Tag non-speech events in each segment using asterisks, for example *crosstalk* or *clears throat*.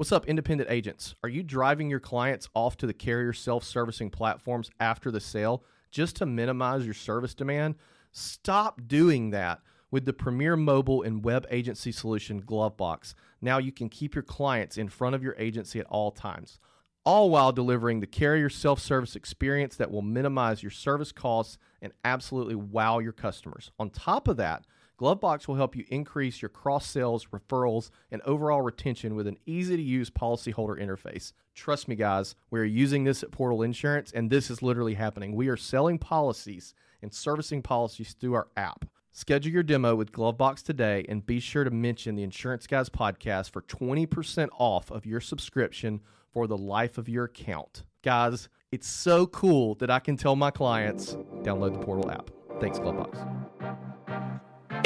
What's up, independent agents? Are you driving your clients off to the carrier self servicing platforms after the sale just to minimize your service demand? Stop doing that with the premier mobile and web agency solution, Glovebox. Now you can keep your clients in front of your agency at all times, all while delivering the carrier self service experience that will minimize your service costs and absolutely wow your customers. On top of that, Glovebox will help you increase your cross sales, referrals, and overall retention with an easy to use policyholder interface. Trust me, guys, we are using this at Portal Insurance, and this is literally happening. We are selling policies and servicing policies through our app. Schedule your demo with Glovebox today and be sure to mention the Insurance Guys podcast for 20% off of your subscription for the life of your account. Guys, it's so cool that I can tell my clients download the Portal app. Thanks, Glovebox.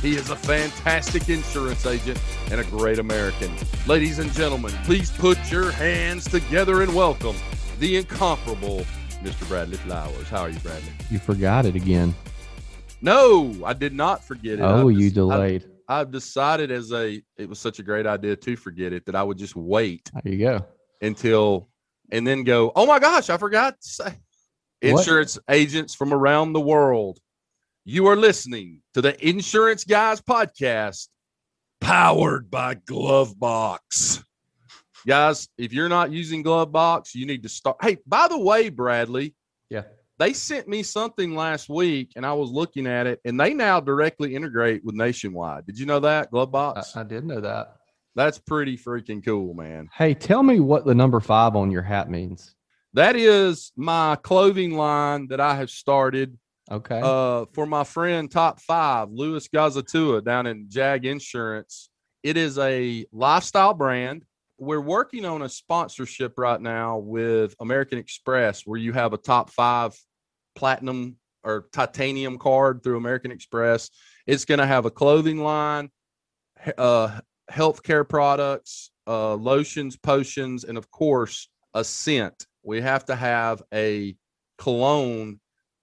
he is a fantastic insurance agent and a great American. Ladies and gentlemen, please put your hands together and welcome the incomparable Mr. Bradley Flowers. How are you, Bradley? You forgot it again. No, I did not forget it. Oh, I've you delayed. I, I've decided as a it was such a great idea to forget it that I would just wait. There you go. Until and then go, oh my gosh, I forgot to say. Insurance what? agents from around the world you are listening to the Insurance Guys podcast, powered by Glovebox. Guys, if you're not using Glovebox, you need to start. Hey, by the way, Bradley. Yeah. They sent me something last week and I was looking at it and they now directly integrate with Nationwide. Did you know that? Glovebox? I, I did know that. That's pretty freaking cool, man. Hey, tell me what the number five on your hat means. That is my clothing line that I have started Okay. Uh, for my friend Top Five, Louis Gazatua down in Jag Insurance. It is a lifestyle brand. We're working on a sponsorship right now with American Express, where you have a top five platinum or titanium card through American Express. It's going to have a clothing line, uh, healthcare products, uh, lotions, potions, and of course, a scent. We have to have a cologne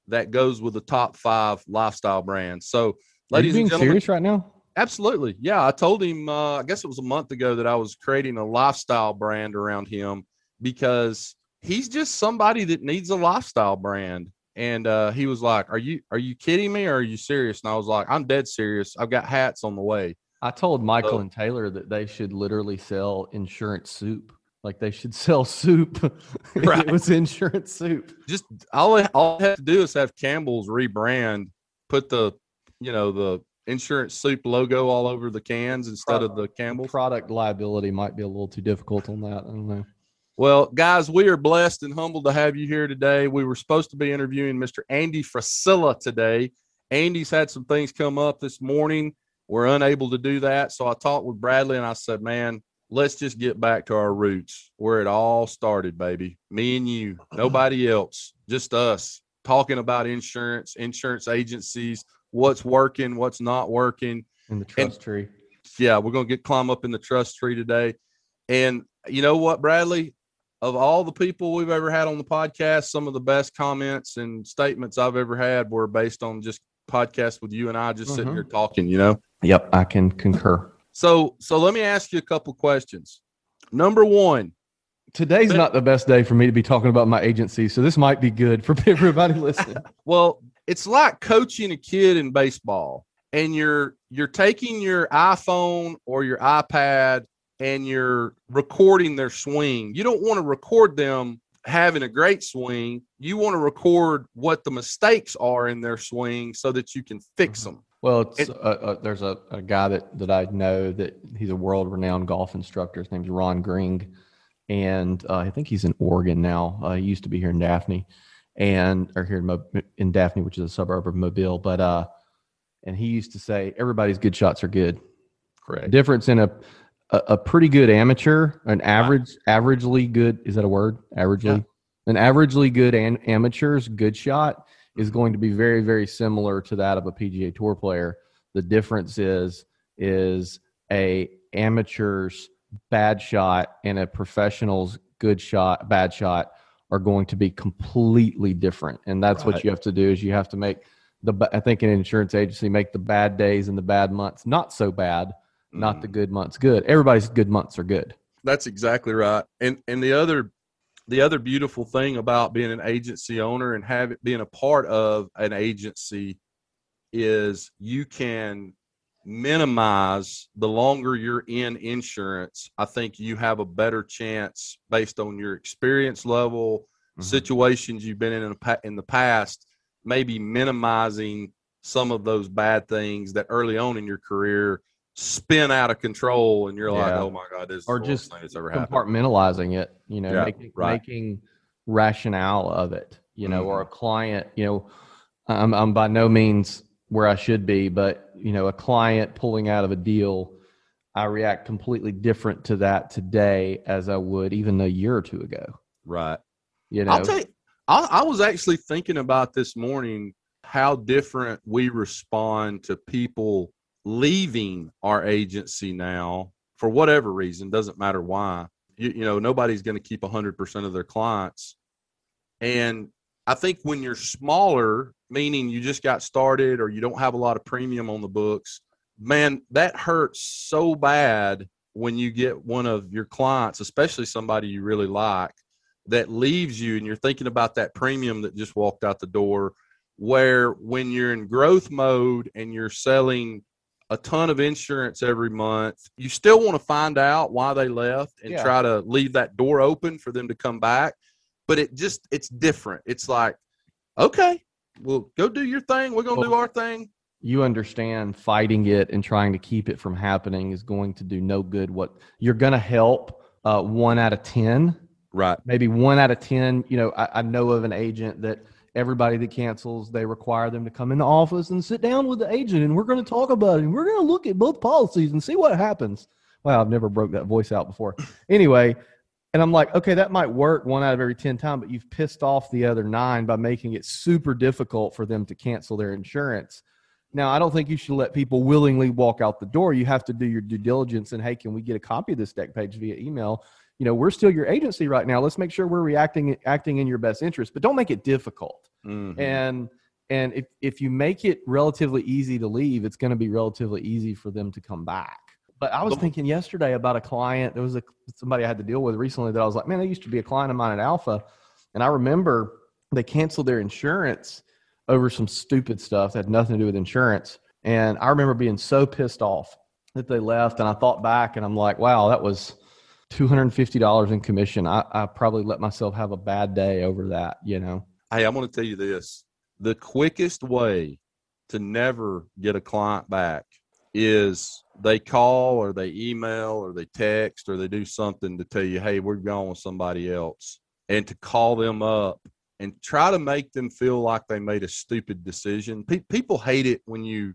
that goes with the top five lifestyle brands. So, ladies and gentlemen, serious right now? Absolutely. Yeah. I told him, uh, I guess it was a month ago that I was creating a lifestyle brand around him because he's just somebody that needs a lifestyle brand. And uh, he was like, "Are you are you kidding me or are you serious?" And I was like, "I'm dead serious. I've got hats on the way." I told Michael so, and Taylor that they should literally sell insurance soup. Like they should *laughs* sell soup. *laughs* right. it was insurance soup. Just all all I have to do is have Campbell's rebrand, put the you know the insurance soup logo all over the cans instead of the Campbell. Product liability might be a little too difficult on that. I don't know. Well, guys, we are blessed and humbled to have you here today. We were supposed to be interviewing Mr. Andy Frisella today. Andy's had some things come up this morning. We're unable to do that. So I talked with Bradley and I said, man, let's just get back to our roots where it all started, baby. Me and you, *clears throat* nobody else, just us talking about insurance, insurance agencies, what's working, what's not working. In the trust and, tree. Yeah, we're going to get climb up in the trust tree today. And you know what, Bradley? Of all the people we've ever had on the podcast, some of the best comments and statements I've ever had were based on just podcasts with you and I just mm-hmm. sitting here talking, you know? Yep, I can concur. So so let me ask you a couple questions. Number one, today's not the best day for me to be talking about my agency, so this might be good for *laughs* everybody listening. *laughs* well, it's like coaching a kid in baseball, and you're you're taking your iPhone or your iPad and you're recording their swing. You don't want to record them having a great swing. You want to record what the mistakes are in their swing so that you can fix mm-hmm. them. Well, it's, uh, uh, there's a, a guy that, that I know that he's a world renowned golf instructor. His name's Ron Gring. And uh, I think he's in Oregon now. Uh, he used to be here in Daphne and, or here in, Mo, in Daphne, which is a suburb of Mobile. But, uh, and he used to say, everybody's good shots are good. Correct. Difference in a, a, a pretty good amateur, an average, averagely good, is that a word? Averagely? An averagely good an- amateur's good shot is going to be very, very similar to that of a PGA Tour player. The difference is is a amateur's bad shot and a professional's good shot, bad shot are going to be completely different. And that's Right. what you have to do is you have to make the I think an insurance agency make the bad days and the bad months not so bad, not Mm. the good months good. Everybody's good months are good. That's exactly right. And and the other the other beautiful thing about being an agency owner and having being a part of an agency is you can minimize the longer you're in insurance. I think you have a better chance based on your experience level, mm-hmm. situations you've been in in the, in the past, maybe minimizing some of those bad things that early on in your career spin out of control and you're like, oh my God, this is Or the just thing that's ever happened. compartmentalizing it, you know, Yeah, making, right. making rationale of it, you know, or a Mm-hmm. client, you know, I'm, I'm by no means where I should be, but, you know, a client pulling out of a deal, I react completely different to that today as I would even a year or two ago. Right. You know, I'll tell you, I, I was actually thinking about this morning how different we respond to people leaving our agency now for whatever reason, doesn't matter why. You, you know, nobody's going to keep 100% of their clients. And I think when you're smaller, meaning you just got started or you don't have a lot of premium on the books, man, that hurts so bad when you get one of your clients, especially somebody you really like, that leaves you and you're thinking about that premium that just walked out the door. Where when you're in growth mode and you're selling a ton of insurance every month, you still want to find out why they left and Yeah. try to leave that door open for them to come back. But it just, it's different. It's like, okay, well, go do your thing. We're going to do our thing. you understand fighting it and trying to keep it from happening is going to do no good. What you're going to help uh, one out of 10 Right. maybe one out of 10 you know I, I know of an agent that everybody that cancels they require them to come in the office and sit down with the agent and we're going to talk about it and we're going to look at both policies and see what happens. Wow i've never broke that voice out before. *clears throat* Anyway and i'm like okay that might work one out of every 10 times but you've pissed off the other nine by making it super difficult for them to cancel their insurance. Now i don't think you should let people willingly walk out the door. You have to do your due diligence and hey can we get a copy of this dec page via email? You know we're still your agency right now. Let's make sure we're reacting acting in your best interest but don't make it difficult Mhm. and and if if you make it relatively easy to leave it's going to be relatively easy for them to come back. But i was thinking yesterday about a client there was a somebody i had to deal with recently that i was like man they used to be a client of mine at alpha. And i remember they canceled their insurance over some stupid stuff that had nothing to do with insurance. And i remember being so pissed off that they left and i thought back and i'm like wow that was $250 in commission. I, I probably let myself have a bad day over that you know Hey, I'm going to tell you this. The quickest way to never get a client back is they call or they email or they text or they do something to tell you, hey, we're going with somebody else. And to call them up and try to make them feel like they made a stupid decision. Pe- people hate it when you,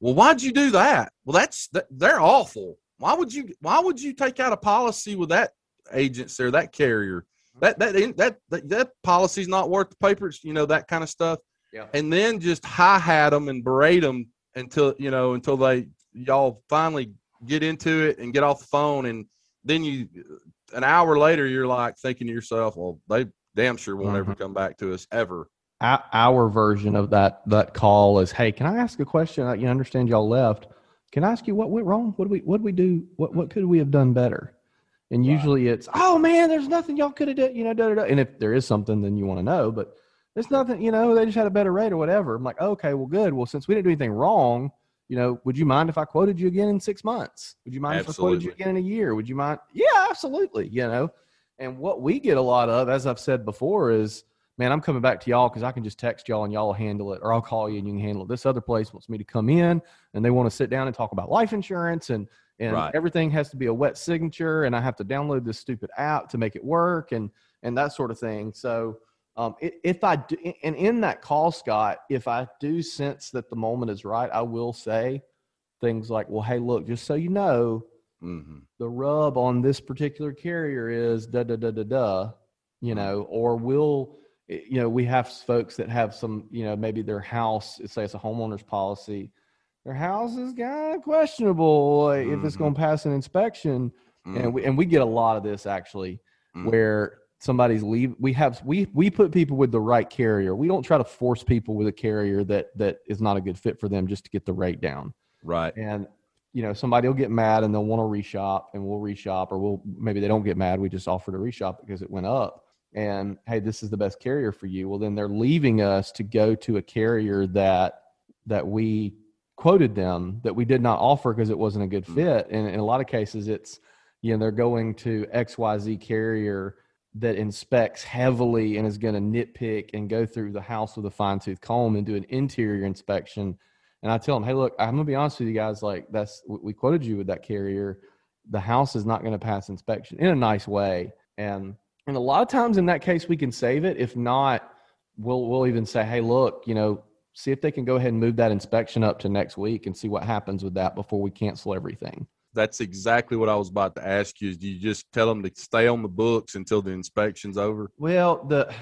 well, why'd you do that? Well, that's, that, they're awful. Why would you, why would you take out a policy with that agency or that carrier? That that ain't- that that, that policy's not worth the papers, you know, that kind of stuff. Yeah. And then just hi hat them and berate them until you know until they y'all finally get into it and get off the phone, and then you an hour later you're like thinking to yourself, well, they damn sure won't ever mm-hmm. come back to us ever. our, our version of that that call is hey can i ask a question? I, you understand y'all left. Can i ask you what went wrong? What did we what did we do? What what could we have done better and Right. usually it's oh man there's nothing y'all could have done you know da, da, da. and if there is something then you want to know but there's nothing you know they just had a better rate or whatever. I'm like okay well good. Well since we didn't do anything wrong you know would you mind if i quoted you again in six months? Would you mind if i quoted you again in a year? Would you mind? Yeah absolutely you know. And what we get a lot of as i've said before is man, I'm coming back to y'all because I can just text y'all and y'all will handle it, or I'll call you and you can handle it. This other place wants me to come in and they want to sit down and talk about life insurance and and Right. everything has to be a wet signature and I have to download this stupid app to make it work and and that sort of thing. So um, if I do, and in that call, Scott, if I do sense that the moment is right, I will say things like, "Well, hey, look, just so you know, hmm the rub on this particular carrier is da da da da da. you know, or we'll, eh, you know, we have folks that have some, you know, maybe their house, say it's a homeowner's policy, their house is kind of questionable like, if it's going to pass an inspection, Mm. and we and we get a lot of this actually, Mm. where somebody's leave. We have we we put people with the right carrier. We don't try to force people with a carrier that that is not a good fit for them just to get the rate down right. and you know somebody will get mad and they'll want to reshop and we'll reshop or we'll maybe they don't get mad we just offer to reshop because it went up and hey this is the best carrier for you well then they're leaving us to go to a carrier that that we quoted them that we did not offer because it wasn't a good Mm. fit and in a lot of cases it's you know they're going to xyz carrier that inspects heavily and is going to nitpick and go through the house with a fine tooth comb and do an interior inspection and I tell them, hey, look, I'm gonna be honest with you guys. Like that's we quoted you with that carrier. The house is not going to pass inspection in a nice way, and and a lot of times in that case we can save it. If not, we'll we'll even say, hey, look, you know, see if they can go ahead and move that inspection up to next week and see what happens with that before we cancel everything. That's exactly what I was about to ask you. Is do you just tell them to stay on the books until the inspection's over? Well, the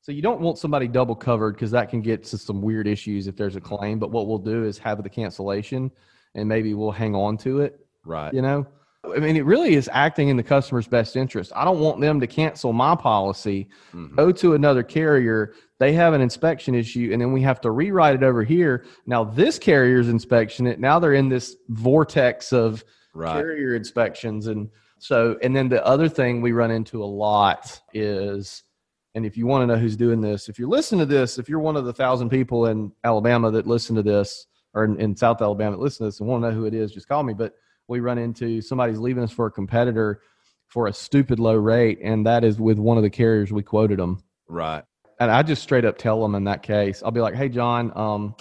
so you don't want somebody double covered because that can get to some weird issues if there's a claim. But what we'll do is have the cancellation, and maybe we'll hang on to it Right. you know i mean it really is acting in the customer's best interest. I don't want them to cancel my policy Mhm. go to another carrier. They have an inspection issue and then we have to rewrite it over here. Now this carrier's inspection it. Now they're in this vortex of Right. carrier inspections and so and then the other thing we run into a lot is and if you want to know who's doing this if you're listening to this if you're one of the thousand people in alabama that listen to this or in, in south alabama that listen to this and want to know who it is just call me. But we run into somebody's leaving us for a competitor for a stupid low rate and that is with one of the carriers we quoted them Right. and I just straight up tell them in that case, I'll be like, "Hey, John, um,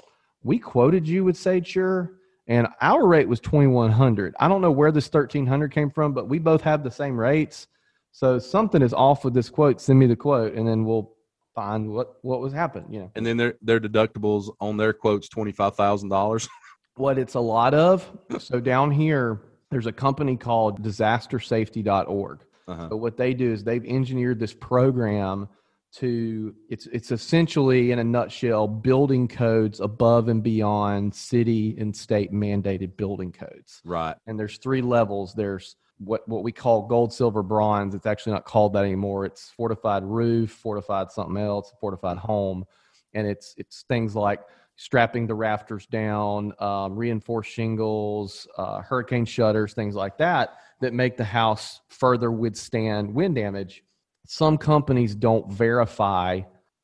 we quoted you with Sure, and our rate was twenty one hundred. I don't know where this thirteen hundred came from, but we both have the same rates, so something is off with this quote. Send me the quote, and then we'll find what what was happening. You know, And then their their deductibles on their quotes twenty five thousand dollars. *laughs* what it's a lot of. So down here, there's a company called DisasterSafety.org. Uh-huh. But what they do is they've engineered this program to it's it's essentially in a nutshell building codes above and beyond city and state mandated building codes. Right. And there's three levels. There's what what we call gold, silver, bronze. It's actually not called that anymore. It's fortified roof, fortified something else, fortified home, and it's it's things like strapping the rafters down, um, reinforced shingles, uh, hurricane shutters, things like that that make the house further withstand wind damage. Some companies don't verify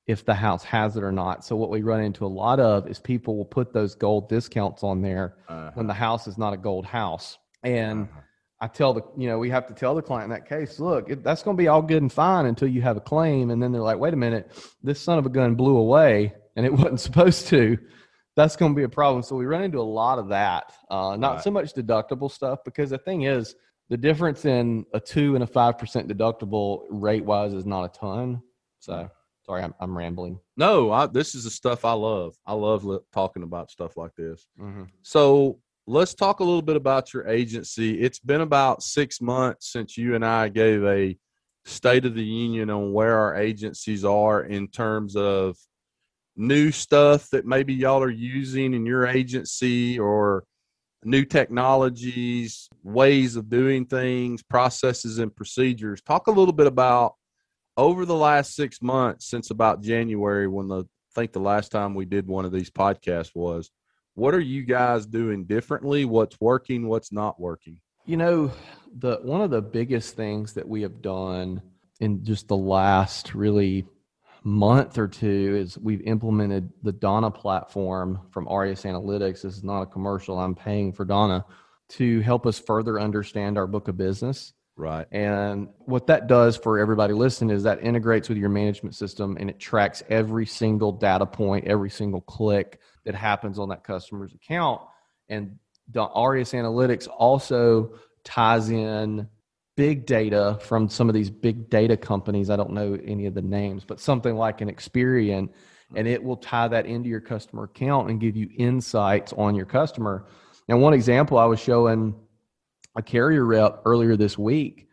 if the house has it or not. So what we run into a lot of is people will put those gold discounts on there Uh-huh. when the house is not a gold house. And Uh-huh. I tell the, you know, we have to tell the client in that case, look, it, that's going to be all good and fine until you have a claim. And then they're like, wait a minute, this son of a gun blew away and it *laughs* wasn't supposed to. That's going to be a problem. So we run into a lot of that. Uh, not Right. so much deductible stuff because the thing is, the difference in a two and a five percent deductible rate wise is not a ton. So sorry, I'm, I'm rambling. No, I, this is the stuff I love. I love li- talking about stuff like this. Mm-hmm. So let's talk a little bit about your agency. It's been about six months since you and I gave a state of the union on where our agencies are in terms of new stuff that maybe y'all are using in your agency or new technologies, ways of doing things, processes, and procedures. Talk a little bit about over the last six months since about January when the I think the last time we did one of these podcasts was what are you guys doing differently? What's working? What's not working? You know, the one of the biggest things that we have done in just the last really month or two is we've implemented the Donna platform from Arias Analytics. This is not a commercial. I'm paying for Donna to help us further understand our book of business. right And what that does for everybody listening is that integrates with your management system and it tracks every single data point, every single click that happens on that customer's account. And the Arias Analytics also ties in big data from some of these big data companies. I don't know any of the names, but something like an Experian, and it will tie that into your customer account and give you insights on your customer. And one example I was showing a carrier rep earlier this week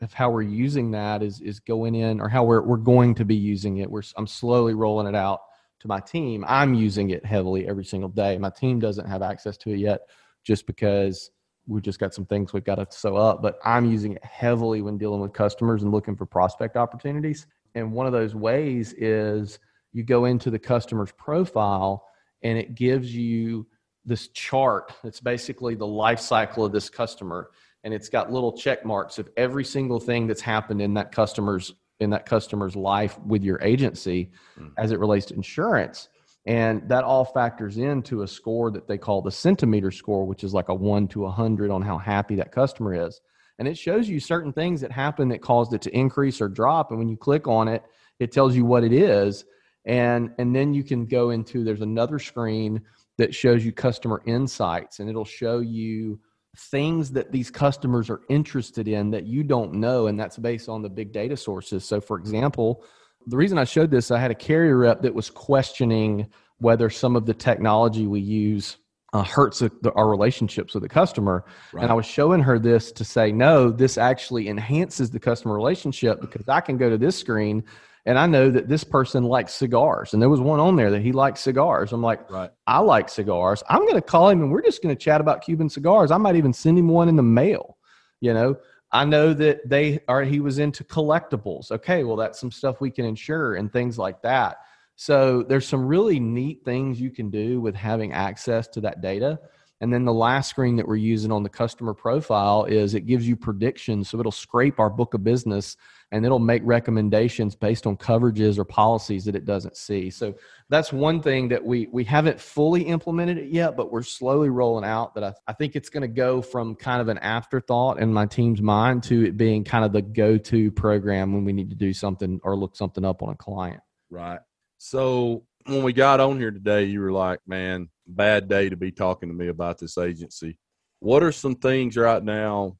of how we're using that is is going in or how we're we're going to be using it. We're I'm slowly rolling it out to my team. I'm using it heavily every single day. My team doesn't have access to it yet, just because we've just got some things we've got to sew up. But I'm using it heavily when dealing with customers and looking for prospect opportunities. And one of those ways is you go into the customer's profile and it gives you this chart. It's basically the life cycle of this customer and it's got little check marks of every single thing that's happened in that customer's in that customer's life with your agency mm-hmm. as it relates to insurance and that all factors into a score that they call the sentimeter score which is like a 1 to a 100 on how happy that customer is. And it shows you certain things that happen that caused it to increase or drop. And when you click on it it tells you what it is. And and then you can go into there's another screen that shows you customer insights. And it'll show you things that these customers are interested in that you don't know. And that's based on the big data sources. So for example the reason i showed this i had a carrier rep that was questioning whether some of the technology we use uh, hurts the, our relationships with the customer right. and i was showing her this to say no this actually enhances the customer relationship because i can go to this screen and I know that this person likes cigars, and there was one on there that he likes cigars. I'm like, right. I like cigars. I'm going to call him, and we're just going to chat about Cuban cigars. I might even send him one in the mail. You know, I know that they are. He was into collectibles. Okay, well, that's some stuff we can insure and things like that. So there's some really neat things you can do with having access to that data. And then the last screen that we're using on the customer profile is it gives you predictions. So it'll scrape our book of business and it'll make recommendations based on coverages or policies that it doesn't see. So that's one thing that we we haven't fully implemented it yet, but we're slowly rolling out that I, I think it's going to go from kind of an afterthought in my team's mind to it being kind of the go-to program when we need to do something or look something up on a client. Right. So when we got on here today, you were like, man, bad day to be talking to me about this agency. What are some things right now,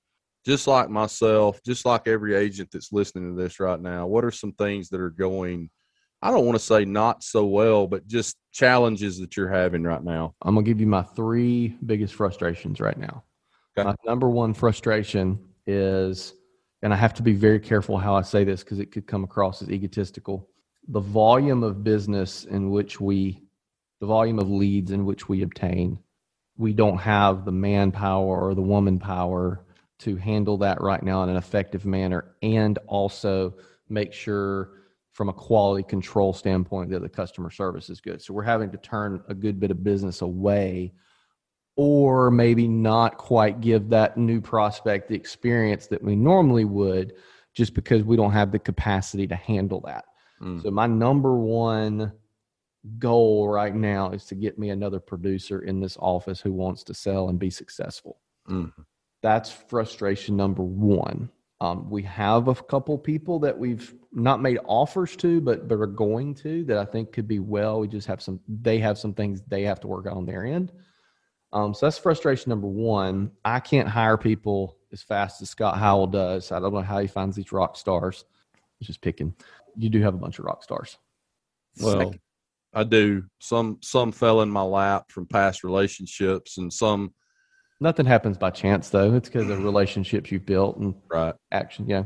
just like myself, just like every agent that's listening to this right now, what are some things that are going, I don't want to say not so well, but just challenges that you're having right now? I'm going to give you my three biggest frustrations right now. Okay. My number one frustration is, and I have to be very careful how I say this because it could come across as egotistical. The volume of business in which we the volume of leads in which we obtain. We don't have the manpower or the woman power to handle that right now in an effective manner and also make sure from a quality control standpoint that the customer service is good. So we're having to turn a good bit of business away or maybe not quite give that new prospect the experience that we normally would just because we don't have the capacity to handle that. Mm. So my number one goal right now is to get me another producer in this office who wants to sell and be successful. Mm-hmm. That's frustration number one. Um, we have a couple people that we've not made offers to, but but are going to that I think could be well. We just have some. They have some things they have to work on their end. Um, so that's frustration number one. I can't hire people as fast as Scott Howell does. I don't know how he finds these rock stars. Just picking. You do have a bunch of rock stars. Well, Second. I do. Some some fell in my lap from past relationships, and some. Nothing happens by chance, though. It's because of relationships you've built and right action. Yeah.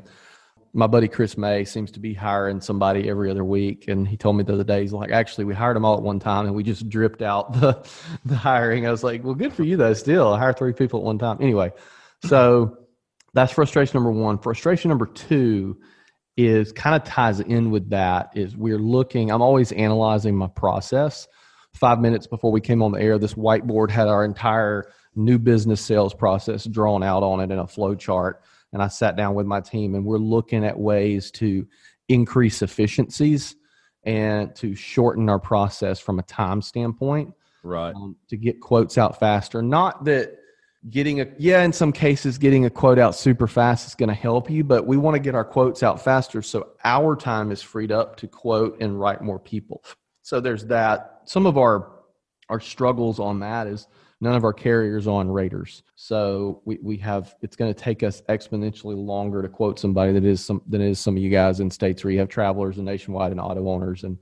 My buddy Chris May seems to be hiring somebody every other week, and he told me the other day he's like, actually, we hired them all at one time, and we just dripped out the the hiring. I was like, well, good for you though. Still, I hired three people at one time. Anyway, so that's frustration number one. Frustration number two is kind of ties in with that is we're looking i'm always analyzing my process. Five minutes before we came on the air this whiteboard had our entire new business sales process drawn out on it in a flow chart. And i sat down with my team and we're looking at ways to increase efficiencies and to shorten our process from a time standpoint right. um, to get quotes out faster. Not that getting a yeah in some cases getting a quote out super fast is going to help you but we want to get our quotes out faster so our time is freed up to quote and write more people. So there's that. Some of our our struggles on that is none of our carriers on raters. So we, we have it's going to take us exponentially longer to quote somebody that is some than is some of you guys in states where you have travelers and nationwide and auto owners and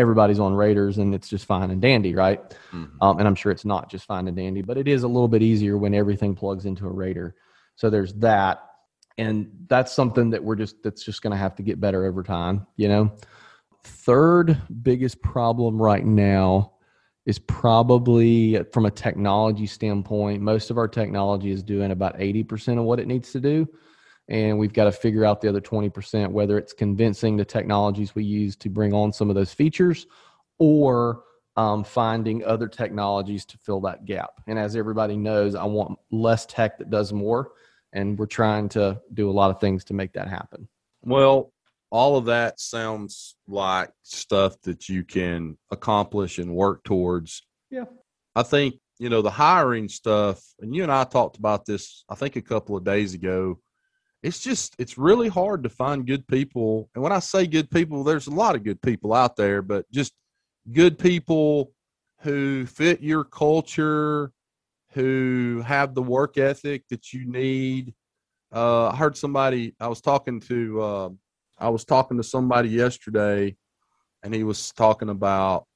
everybody's on raters and it's just fine and dandy, right? Mm-hmm. Um, and I'm sure it's not just fine and dandy, but it is a little bit easier when everything plugs into a rater. So there's that. and that's something that we're just that's just going to have to get better over time you know third biggest problem right now is probably from a technology standpoint most of our technology is doing about 80% of what it needs to do and we've got to figure out the other 20% whether it's convincing the technologies we use to bring on some of those features or um, finding other technologies to fill that gap and as everybody knows i want less tech that does more and we're trying to do a lot of things to make that happen Well, all of that sounds like stuff that you can accomplish and work towards. Yeah. I think, you know, the hiring stuff, and you and I talked about this, I think, a couple of days ago. It's just, it's really hard to find good people. And when I say good people, there's a lot of good people out there, but just good people who fit your culture, who have the work ethic that you need. Uh, I heard somebody, I was talking to, uh, I was talking to somebody yesterday, and he was talking about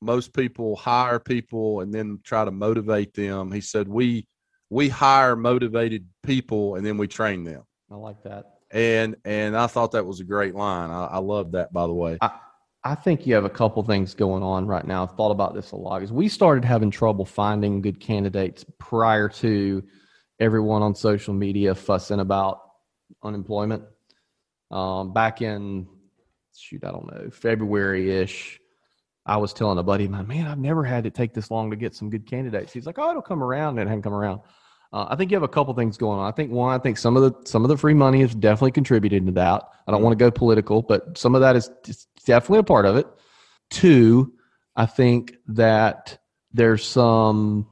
most people hire people and then try to motivate them. He said we we hire motivated people and then we train them. I like that And and I thought that was a great line. I, I love that by the way. I I think you have a couple things going on right now. I've thought about this a lot because we started having trouble finding good candidates prior to everyone on social media fussing about unemployment. Um, back in, shoot, I don't know, February ish, I was telling a buddy of mine, man, I've never had it take this long to get some good candidates. He's like, oh, it'll come around. And it hadn't come around. Uh, I think you have a couple things going on. I think one, I think some of the some of the free money has definitely contributed to that. I don't want to go political, but some of that is is definitely a part of it. Two, I think that there's some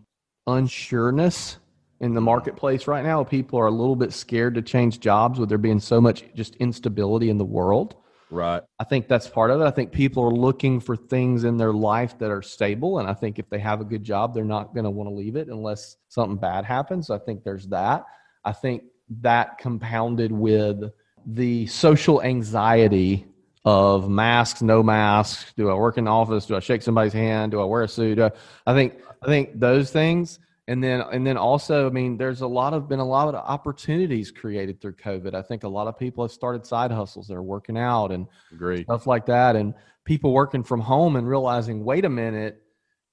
unsureness in the marketplace right now. People are a little bit scared to change jobs with there being so much just instability in the world. Right. I think that's part of it. I think people are looking for things in their life that are stable. And I think if they have a good job, they're not going to want to leave it unless something bad happens. So I think there's that. I think that compounded with the social anxiety of masks, no masks. Do I work in the office? Do I shake somebody's hand? Do I wear a suit? I, I think I think those things and then and then also i mean there's a lot of been a lot of opportunities created through covid i think a lot of people have started side hustles that are working out and Agree. stuff like that and people working from home and realizing wait a minute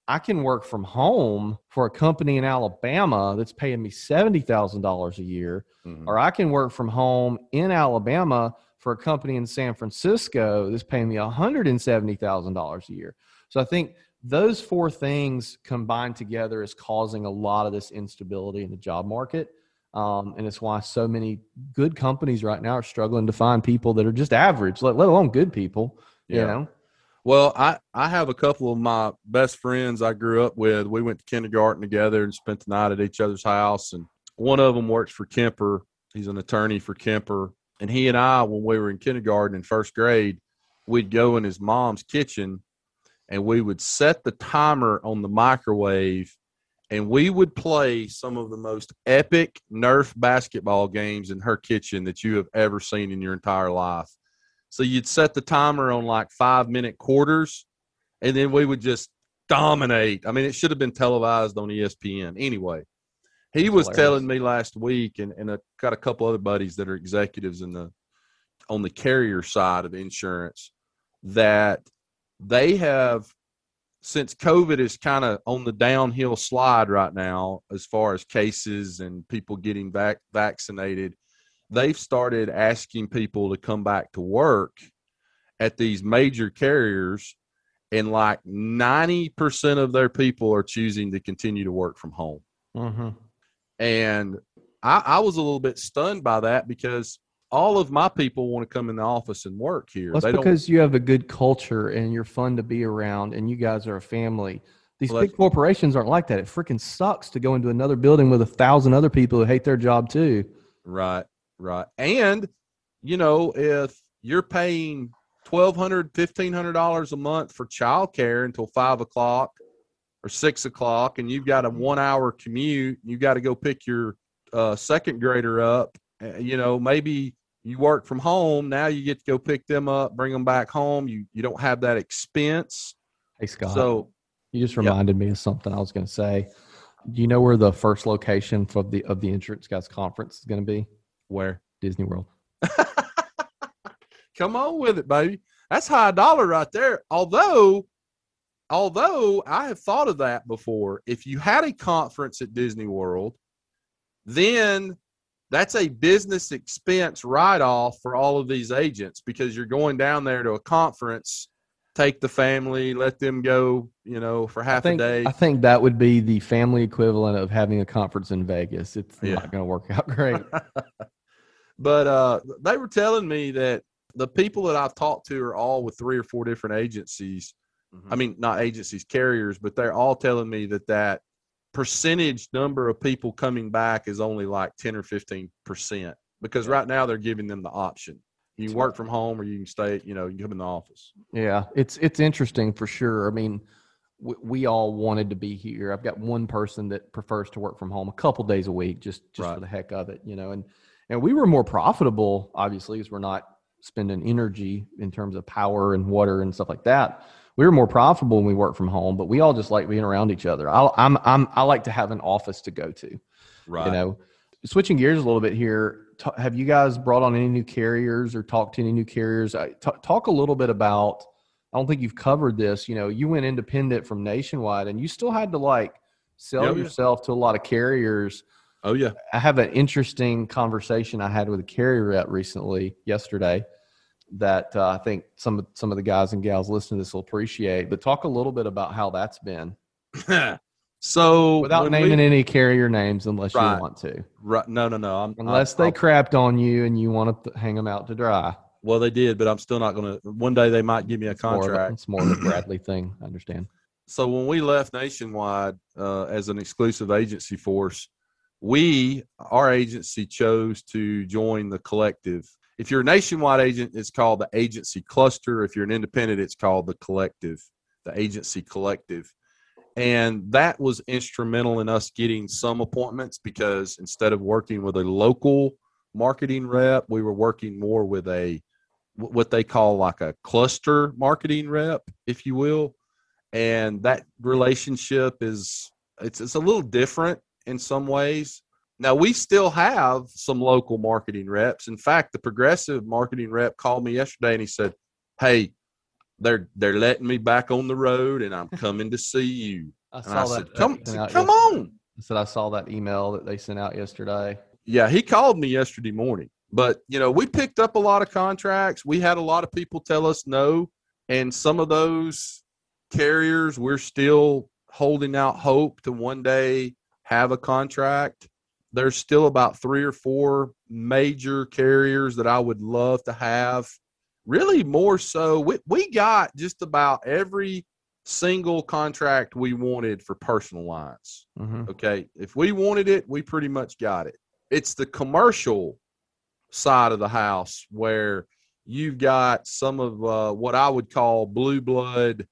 i can work from home for a company in alabama that's paying me $70000 a year Mhm. or i can work from home in alabama for a company in san francisco that's paying me $170000 a year so i think those four things combined together is causing a lot of this instability in the job market. Um, and it's why so many good companies right now are struggling to find people that are just average, let, let alone good people. You Yeah. know, Well, I, I have a couple of my best friends I grew up with. We went to kindergarten together and spent the night at each other's house. And one of them works for Kemper. He's an attorney for Kemper. And he and I, when we were in kindergarten in first grade, we'd go in his mom's kitchen and we would set the timer on the microwave and we would play some of the most epic Nerf basketball games in her kitchen that you have ever seen in your entire life. So you'd set the timer on like five minute quarters, and then we would just dominate. I mean, it should have been televised on ESPN anyway. He That's was hilarious. telling me last week, and, and I got a couple other buddies that are executives in the on the carrier side of insurance that they have since COVID is kind of on the downhill slide right now as far as cases and people getting vac- vaccinated, they've started asking people to come back to work at these major carriers, and like 90% of their people are choosing to continue to work from home. mm-hmm. And I, I was a little bit stunned by that because all of my people want to come in the office and work here. That's they don't because you have a good culture and you're fun to be around and you guys are a family. These Well, big corporations aren't like that. It freaking sucks to go into another building with a thousand other people who hate their job too. Right, right. And you know, if you're paying twelve hundred, fifteen hundred dollars a month for childcare until five o'clock or six o'clock, and you've got a one hour commute, you got to go pick your uh, second grader up. uh, You know, maybe you work from home. Now you get to go pick them up, bring them back home. You you don't have that expense. Hey Scott. So You just Yep. reminded me of something I was going to say. Do you know where the first location for the of the Insurance Guys Conference is going to be? where Disney World. *laughs* Come on with it, baby. That's high dollar right there. Although, although I have thought of that before. If you had a conference at Disney World, then that's a business expense write off for all of these agents because you're going down there to a conference, take the family, let them go, you know, for half think, a day. I think that would be the family equivalent of having a conference in Vegas. It's Yeah. not going to work out *laughs* great. *laughs* but uh, they were telling me that the people that I've talked to are all with three or four different agencies. I mean, not agencies, carriers, but they're all telling me that that percentage number of people coming back is only like 10 or 15 percent because right now they're giving them the option. You work from home or you can stay, you know, you can come in the office. Yeah, it's it's interesting for sure. I mean, we, we all wanted to be here. I've got one person that prefers to work from home a couple days a week, just just Right. for the heck of it, you know. And and we were more profitable, obviously, because we're not spending energy in terms of power and water and stuff like that. We were more profitable when we work from home, but we all just like being around each other. I, I'm I'm I like to have an office to go to. Right. You know, switching gears a little bit here. ta have you guys brought on any new carriers or talked to any new carriers? I, ta- talk a little bit about. I don't think you've covered this. You know, you went independent from Nationwide, and you still had to like sell Yeah, yeah. yourself to a lot of carriers. oh yeah. I have an interesting conversation I had with a carrier rep recently, yesterday, that uh, I think some of some of the guys and gals listening to this will appreciate. But talk a little bit about how that's been, *clears throat* so without naming we, any carrier names, unless Right. you want to. right, no, no, no. I'm, Unless I, they I'll- crapped on you and you want to hang them out to dry. well, they did, but I'm still not going to. One day they might give me a It's more of contract. It's more of a Bradley thing. I understand. *clears throat* so when we left nationwide uh, as an exclusive agency force we our agency chose to join the collective if you're a nationwide agent it's called the agency cluster if you're an independent it's called the collective the agency collective and that was instrumental in us getting some appointments because instead of working with a local marketing rep we were working more with a what they call like a cluster marketing rep if you will and that relationship is it's it's a little different in some ways. Now we still have some local marketing reps. In fact, the progressive marketing rep called me yesterday and he said, "Hey, they're they're letting me back on the road and I'm coming to see you." *laughs* I And I said, that "Come sent out come on." I said I saw that email that they sent out yesterday. Yeah, he called me yesterday morning. But, you know, we picked up a lot of contracts. We had a lot of people tell us no. And some of those carriers, we're still holding out hope to one day have a contract. There's still about three or four major carriers that I would love to have. Really, more so, we, we got just about every single contract we wanted for personal lines. Mhm. Okay. If we wanted it, we pretty much got it. It's the commercial side of the house where you've got some of uh, what I would call blue blood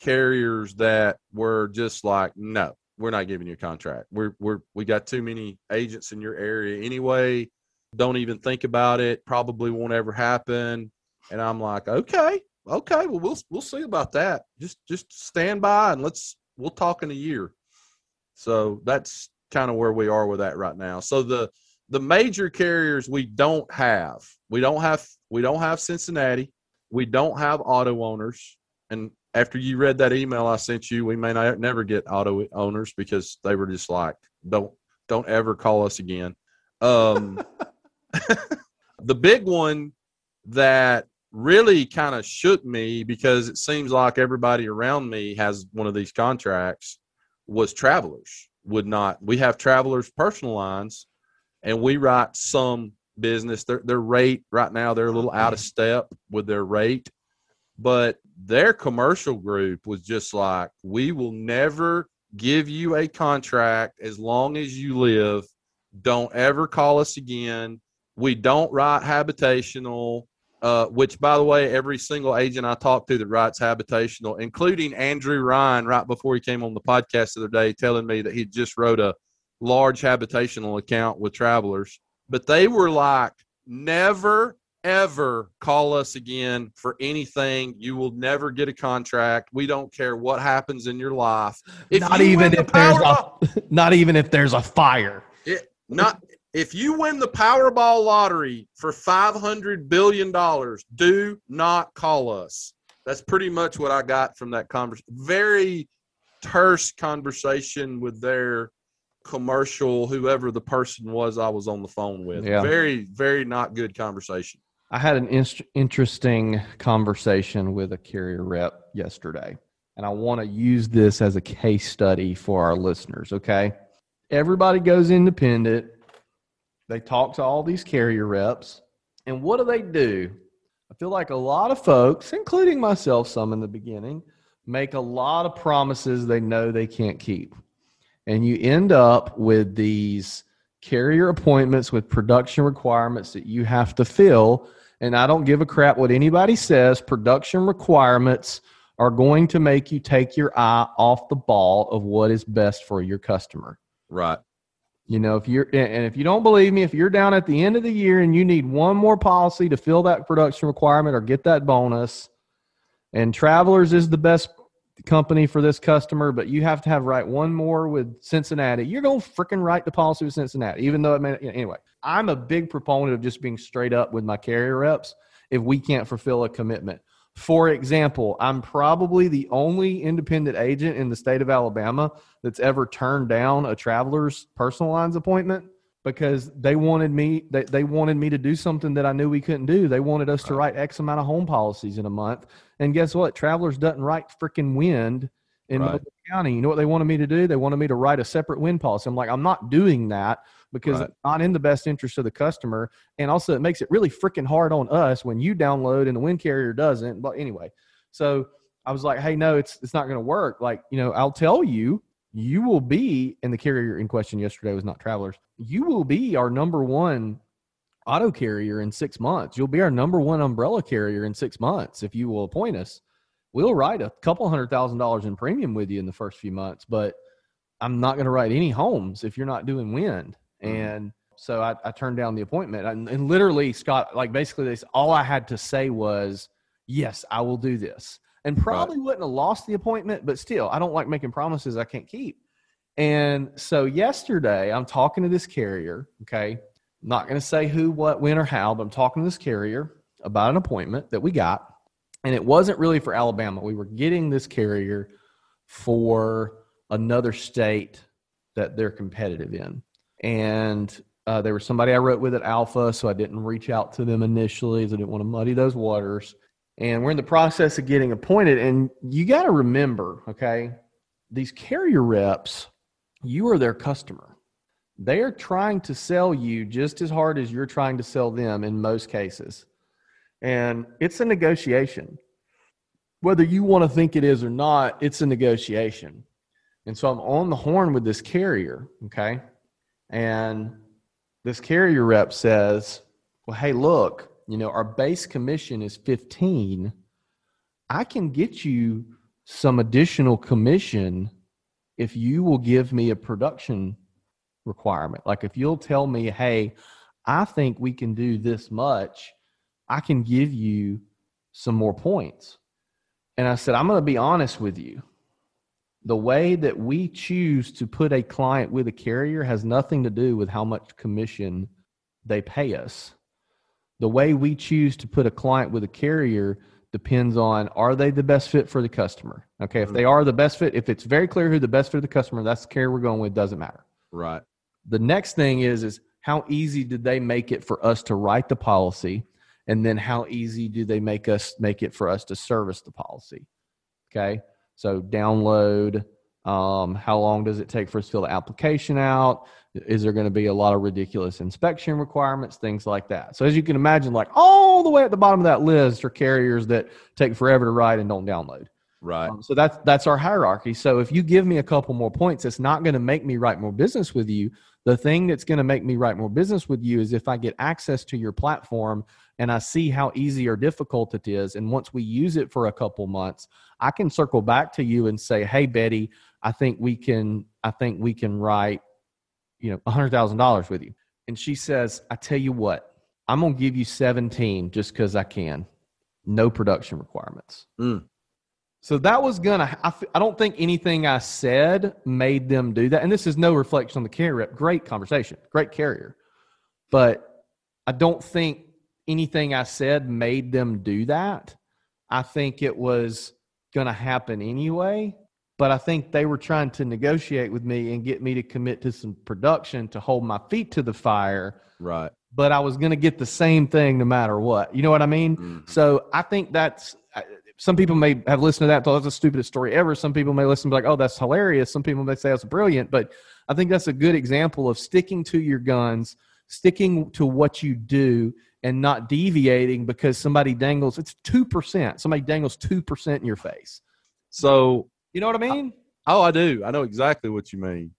carriers that were just like, no, we're not giving you a contract. We're we're we got too many agents in your area anyway. Don't even think about it. Probably won't ever happen. And I'm like, okay, okay, well we'll we'll see about that. Just just stand by and let's we'll talk in a year. So that's kind of where we are with that right now. So the the major carriers we don't have. We don't have we don't have Cincinnati. We don't have auto owners. And after you read that email I sent you, we may not never get auto owners because they were just like, don't don't ever call us again. Um *laughs* the big one that really kind of shook me because it seems like everybody around me has one of these contracts was travelers. Would not we have travelers personal lines and we write some business. Their, their rate right now they're a little out of step with their rate but their commercial group was just like we will never give you a contract as long as you live don't ever call us again we don't write habitational uh, which by the way, every single agent I talked to that writes habitational, including Andrew Ryan, right before he came on the podcast the other day, telling me that he just wrote a large habitational account with travelers. But they were like, never, ever call us again for anything. You will never get a contract. We don't care what happens in your life. If not you even win the if there's a *laughs* not even if there's a fire. it, not If you win the Powerball lottery for $500 billion, do not call us. That's pretty much what I got from that conversation. Very terse conversation with their commercial, whoever the person was I was on the phone with. Yeah. Very, very not good conversation. I had an inst- interesting conversation with a carrier rep yesterday, and I want to use this as a case study for our listeners. Okay. Everybody goes independent. They talk to all these carrier reps, and what do they do? I feel like a lot of folks, including myself, some in the beginning, make a lot of promises they know they can't keep. And you end up with these carrier appointments with production requirements that you have to fill. And I don't give a crap what anybody says. Production requirements are going to make you take your eye off the ball of what is best for your customer. Right. You know, if you're, and if you don't believe me, if you're down at the end of the year and you need one more policy to fill that production requirement or get that bonus, and Travelers is the best company for this customer, but you have to have write one more with Cincinnati, you're going to freaking write the policy with Cincinnati, even though it may, anyway. I'm a big proponent of just being straight up with my carrier reps if we can't fulfill a commitment. For example, I'm probably the only independent agent in the state of Alabama that's ever turned down a Travelers personal lines appointment because they wanted me they, they wanted me to do something that I knew we couldn't do. They wanted us to write X amount of home policies in a month. And guess what? Travelers doesn't write freaking wind in Right. Mobile County. You know what they wanted me to do? They wanted me to write a separate wind policy. I'm like, I'm not doing that because Right. it's not in the best interest of the customer. And also it makes it really freaking hard on us when you download and the wind carrier doesn't. But anyway, so I was like, hey, no, it's it's not going to work. Like, you know, I'll tell you, you will be, and the carrier in question yesterday was not Travelers. You will be our number one auto carrier in six months. You'll be our number one umbrella carrier in six months if you will appoint us. We'll write a couple hundred thousand dollars in premium with you in the first few months, but I'm not going to write any homes if you're not doing wind. Mhm. And so I, I turned down the appointment. And, and literally, Scott, like basically, this all I had to say was, "Yes, I will do this." And probably wouldn't have lost the appointment, but still, I don't like making promises I can't keep. And so yesterday, I'm talking to this carrier. Okay, not going to say who, what, when, or how, but I'm talking to this carrier about an appointment that we got. And it wasn't really for Alabama. We were getting this carrier for another state that they're competitive in. And uh, they were somebody I wrote with at Alpha, so I didn't reach out to them initially because I didn't want to muddy those waters. And we're in the process of getting appointed. And you got to remember, okay, these carrier reps, you are their customer. They are trying to sell you just as hard as you're trying to sell them in most cases. And it's a negotiation. Whether you want to think it is or not, it's a negotiation. And so I'm on the horn with this carrier, okay? And this carrier rep says, Well, hey, look, you know, our base commission is 15. I can get you some additional commission if you will give me a production requirement. Like if you'll tell me, hey, I think we can do this much, I can give you some more points. And I said, I'm going to be honest with you. The way that we choose to put a client with a carrier has nothing to do with how much commission they pay us. The way we choose to put a client with a carrier depends on are they the best fit for the customer? Okay, if they are the best fit, if it's very clear who the best fit of the customer, that's the carrier we're going with, doesn't matter. Right. The next thing is is how easy did they make it for us to write the policy? And then how easy do they make us make it for us to service the policy? Okay. So download, um, how long does it take for us to fill the application out? Is there going to be a lot of ridiculous inspection requirements, things like that? So as you can imagine, like all the way at the bottom of that list are carriers that take forever to write and don't download. Right. Um, so that's that's our hierarchy. So if you give me a couple more points, it's not going to make me write more business with you. The thing that's going to make me write more business with you is if I get access to your platform and I see how easy or difficult it is. And once we use it for a couple months, I can circle back to you and say, "Hey, Betty, I think we can. I think we can write, you know, a hundred thousand dollars with you." And she says, "I tell you what, I'm going to give you seventeen just because I can. No production requirements." Mm. So that was gonna. I don't think anything I said made them do that. And this is no reflection on the carrier rep. Great conversation, great carrier. but I don't think anything I said made them do that. I think it was going to happen anyway. But I think they were trying to negotiate with me and get me to commit to some production to hold my feet to the fire. Right. But I was going to get the same thing no matter what. You know what I mean? Mhm. So I think that's some people may have listened to that. Thought that's the stupidest story ever. Some people may listen and be like, "Oh, that's hilarious." Some people may say that's brilliant. But I think that's a good example of sticking to your guns, sticking to what you do, and not deviating because somebody dangles. It's two percent. Somebody dangles two percent in your face. So You know what I mean? Oh, I do. I know exactly what you mean.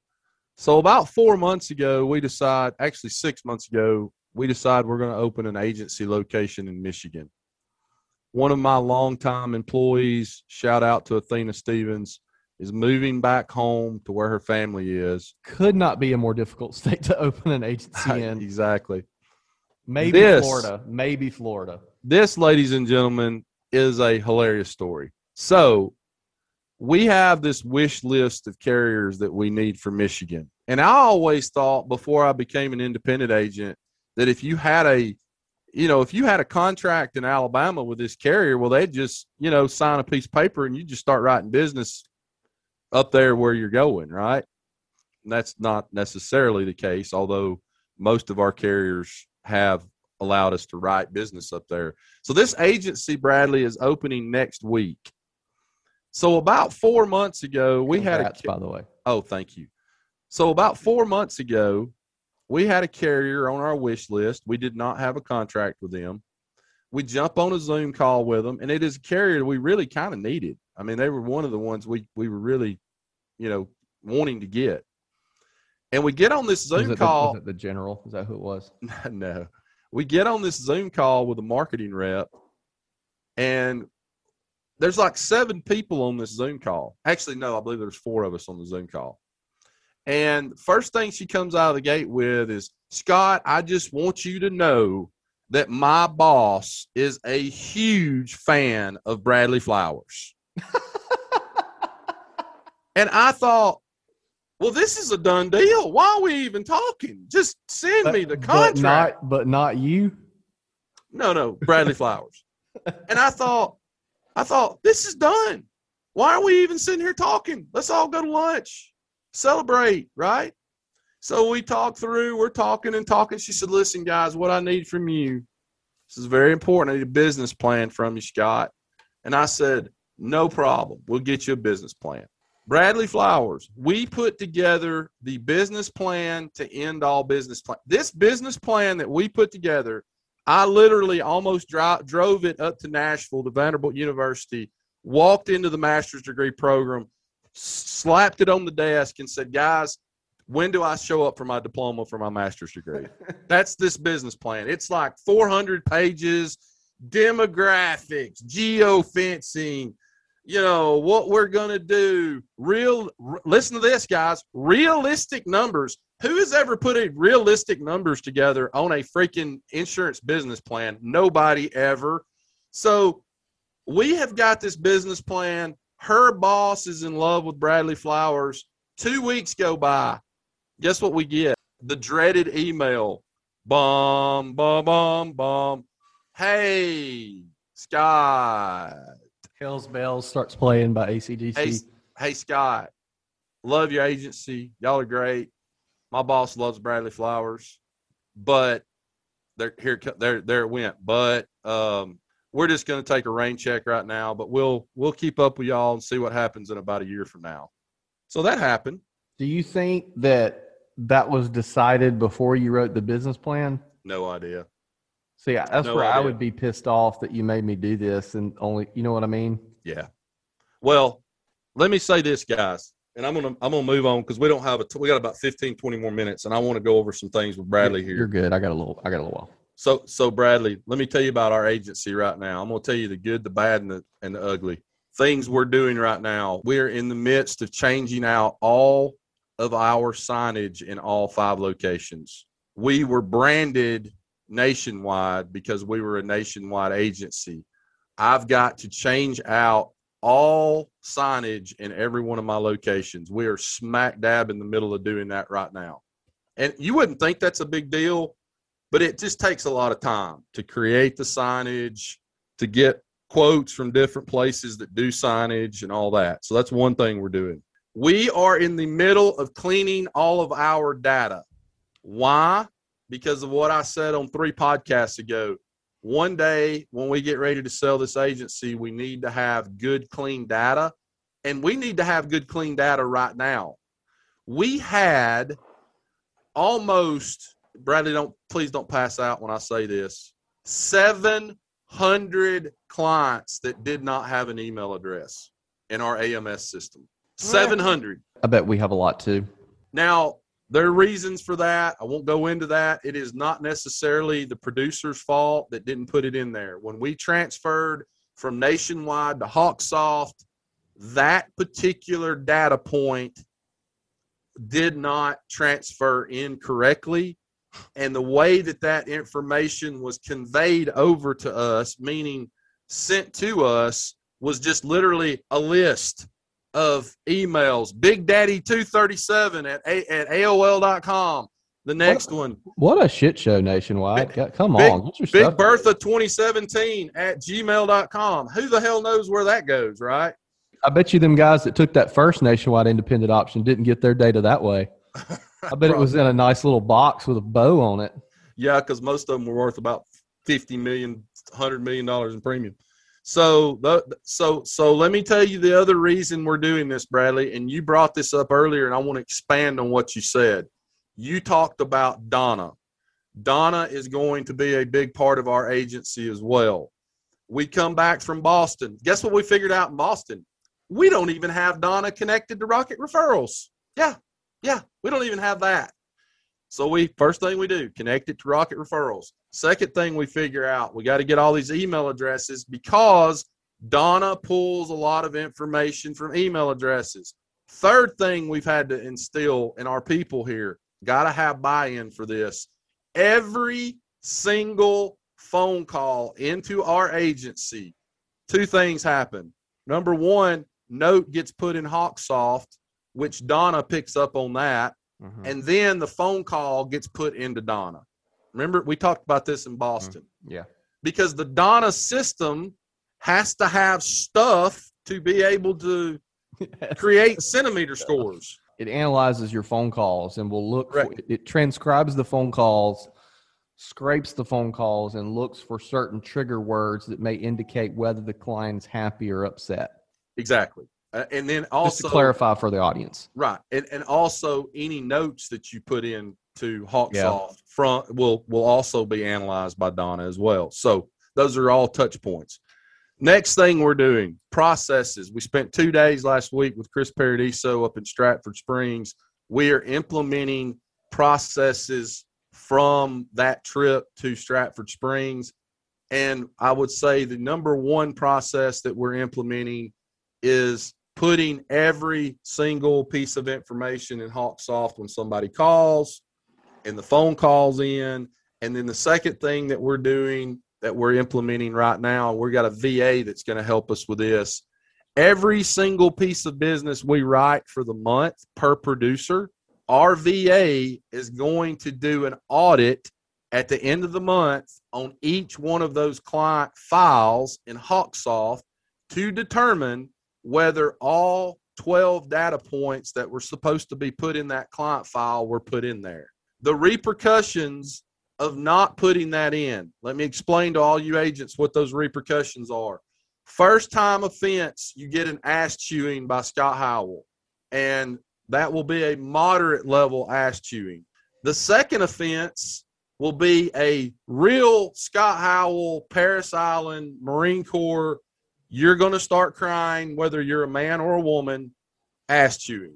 So about four months ago, we decide. Actually, six months ago, we decide we're going to open an agency location in Michigan. One of my longtime employees, shout out to Athena Stevens, is moving back home to where her family is. Could not be a more difficult *laughs* state to open an agency in. exactly. Maybe This- Florida. Maybe Florida. this, ladies and gentlemen, is a hilarious story. So, we have this wish list of carriers that we need for Michigan. And I always thought before I became an independent agent that if you had a you know, if you had a contract in Alabama with this carrier, well, they'd just, you know, sign a piece of paper and you just start writing business up there where you're going, right? And that's not necessarily the case, although most of our carriers have allowed us to write business up there. So this agency, Bradley, is opening next week. So about four months ago, we had a by the way. Oh, thank you. So about four months ago, we had a carrier on our wish list. We did not have a contract with them. We jump on a Zoom call with them, and it is a carrier we really kind of needed. I mean, they were one of the ones we we were really, you know, wanting to get. And we get on this Zoom the, call. it the general? Is that who it was? *laughs* no. We get on this Zoom call with a marketing rep, and there's like seven people on this Zoom call. Actually, no, I believe there's four of us on the Zoom call. And first thing she comes out of the gate with is, Scott, I just want you to know that my boss is a huge fan of Bradley Flowers. *laughs* and I thought, well, this is a done deal. Why are we even talking? Just send me the But contract. not, but not you. No, no, Bradley *laughs* Flowers. and I thought, I thought this is done. Why are we even sitting here talking? Let's all go to lunch, celebrate, right? So we talked through. We're talking and talking. She said, "Listen, guys, what I need from you. This is very important. I need a business plan from you, Scott." And I said, "No problem. We'll get you a business plan." Bradley Flowers, we put together the business plan to end all business plan. This business plan that we put together I literally almost dro- drove it up to Nashville to Vanderbilt University, walked into the master's degree program, slapped it on the desk, and said, Guys, when do I show up for my diploma for my master's degree? *laughs* That's this business plan. It's like 400 pages, demographics, geofencing, you know, what we're to do. Real, r- listen to this, guys realistic numbers. Who has ever put a realistic numbers together on a freaking insurance business plan? Nobody ever. So we have got this business plan. Her boss is in love with Bradley Flowers. Two weeks go by. Guess what we get? The dreaded email. bomb bomb bomb bomb Hey, Scott. Hell's Bells starts playing by AC/DC. Hey, hey, Scott. Love your agency. Y'all are great. My boss loves Bradley Flowers, but there here there there it went. But um, we're just going to take a rain check right now. But we'll we'll keep up with y'all and see what happens in about a year from now. So that happened. Do you think that that was decided before you wrote the business plan? No idea. See, that's No where I would be pissed off that you made me do this and only, you know what I mean? Yeah. Well, let me say this, guys, and I'm gonna I'm gonna move on because we don't have a t- we got about 15, 20 more minutes, and I want to go over some things with Bradley You're- here. You're good. I got a little, I got a little while. So, so Bradley, let me tell you about our agency right now. I'm going to tell you the good, the bad, and the and the ugly things we're doing right now. We're in the midst of changing out all of our signage in all five locations. We were branded nationwide because we were a nationwide agency. I've got to change out all signage in every one of my locations. We are smack dab in the middle of doing that right now. And you wouldn't think that's a big deal, but it just takes a lot of time to create the signage, to get quotes from different places that do signage and all that. So that's one thing we're doing. We are in the middle of cleaning all of our data. Why? Because of what I said on three podcasts ago. One day when we get ready to sell this agency, we need to have good, clean data. And we need to have good, clean data right now. We had almost, Bradley, don't please don't pass out when I say this, 700 clients that did not have an email address in our AMS system. 700. I bet we have a lot too. Now, there are reasons for that. I won't go into that. It is not necessarily the producer's fault that didn't put it in there. When we transferred from Nationwide to Hawksoft, that particular data point did not transfer incorrectly. And the way that that information was conveyed over to us, meaning sent to us, was just literally a list of emails. Big Daddy 237 at, a- at AOL.com. The next one, What a shit show nationwide. Big- Come Big- on. Big. Bertha 2017 at gmail.com. Who the hell knows where that goes, right? I bet you them guys that took that first nationwide independent option didn't get their data that way. *laughs* I bet it was in a nice little box with a bow on it. Yeah, because most of them were worth about 50 million, 100 million dollars in premium. So, the, so, so let me tell you the other reason we're doing this, Bradley. And you brought this up earlier, and I want to expand on what you said. You talked about Donna. Donna is going to be a big part of our agency as well. We come back from Boston. Guess what we figured out in Boston? We don't even have Donna connected to Rocket Referrals. Yeah, yeah, we don't even have that. So we first thing we do, connect it to Rocket Referrals. Second thing we figure out, we got to get all these email addresses because Donna pulls a lot of information from email addresses. Third thing we've had to instill in our people here, got to have buy-in for this. Every single phone call into our agency, two things happen. Number one, note gets put in Hawksoft, which Donna picks up on that mm-hmm. and then the phone call gets put into Donna. Remember, we talked about this in Boston yeah. because the Donna system has to have stuff to be able to create *laughs* sentimeter scores. It analyzes your phone calls and will look for, it transcribes the phone calls, scrapes the phone calls, and looks for certain trigger words that may indicate whether the client's happy or upset. Exactly. Uh, and then also Just to clarify for the audience. right, and, and also any notes that you put in to Hawksoft front will will also be analyzed by Donna as well. So those are all touch points. Next thing we're doing processes. We spent two days last week with Chris Paradiso up in Stratford Springs. We are implementing processes from that trip to Stratford Springs. And I would say the number one process that we're implementing is putting every single piece of information in Hawksoft when somebody calls and the phone calls in. And then the second thing that we're doing that we're implementing right now, we've got a VA that's going to help us with this. Every single piece of business we write for the month per producer, our VA is going to do an audit at the end of the month on each one of those client files in Hawksoft to determine whether all 12 data points that were supposed to be put in that client file were put in there. The repercussions of not putting that in, let me explain to all you agents what those repercussions are. First time offense, you get an ass chewing by Scott Howell, and that will be a moderate level ass chewing. The second offense will be a real Scott Howell, Parris Island, Marine Corps you're going to start crying whether you're a man or a woman ass chewing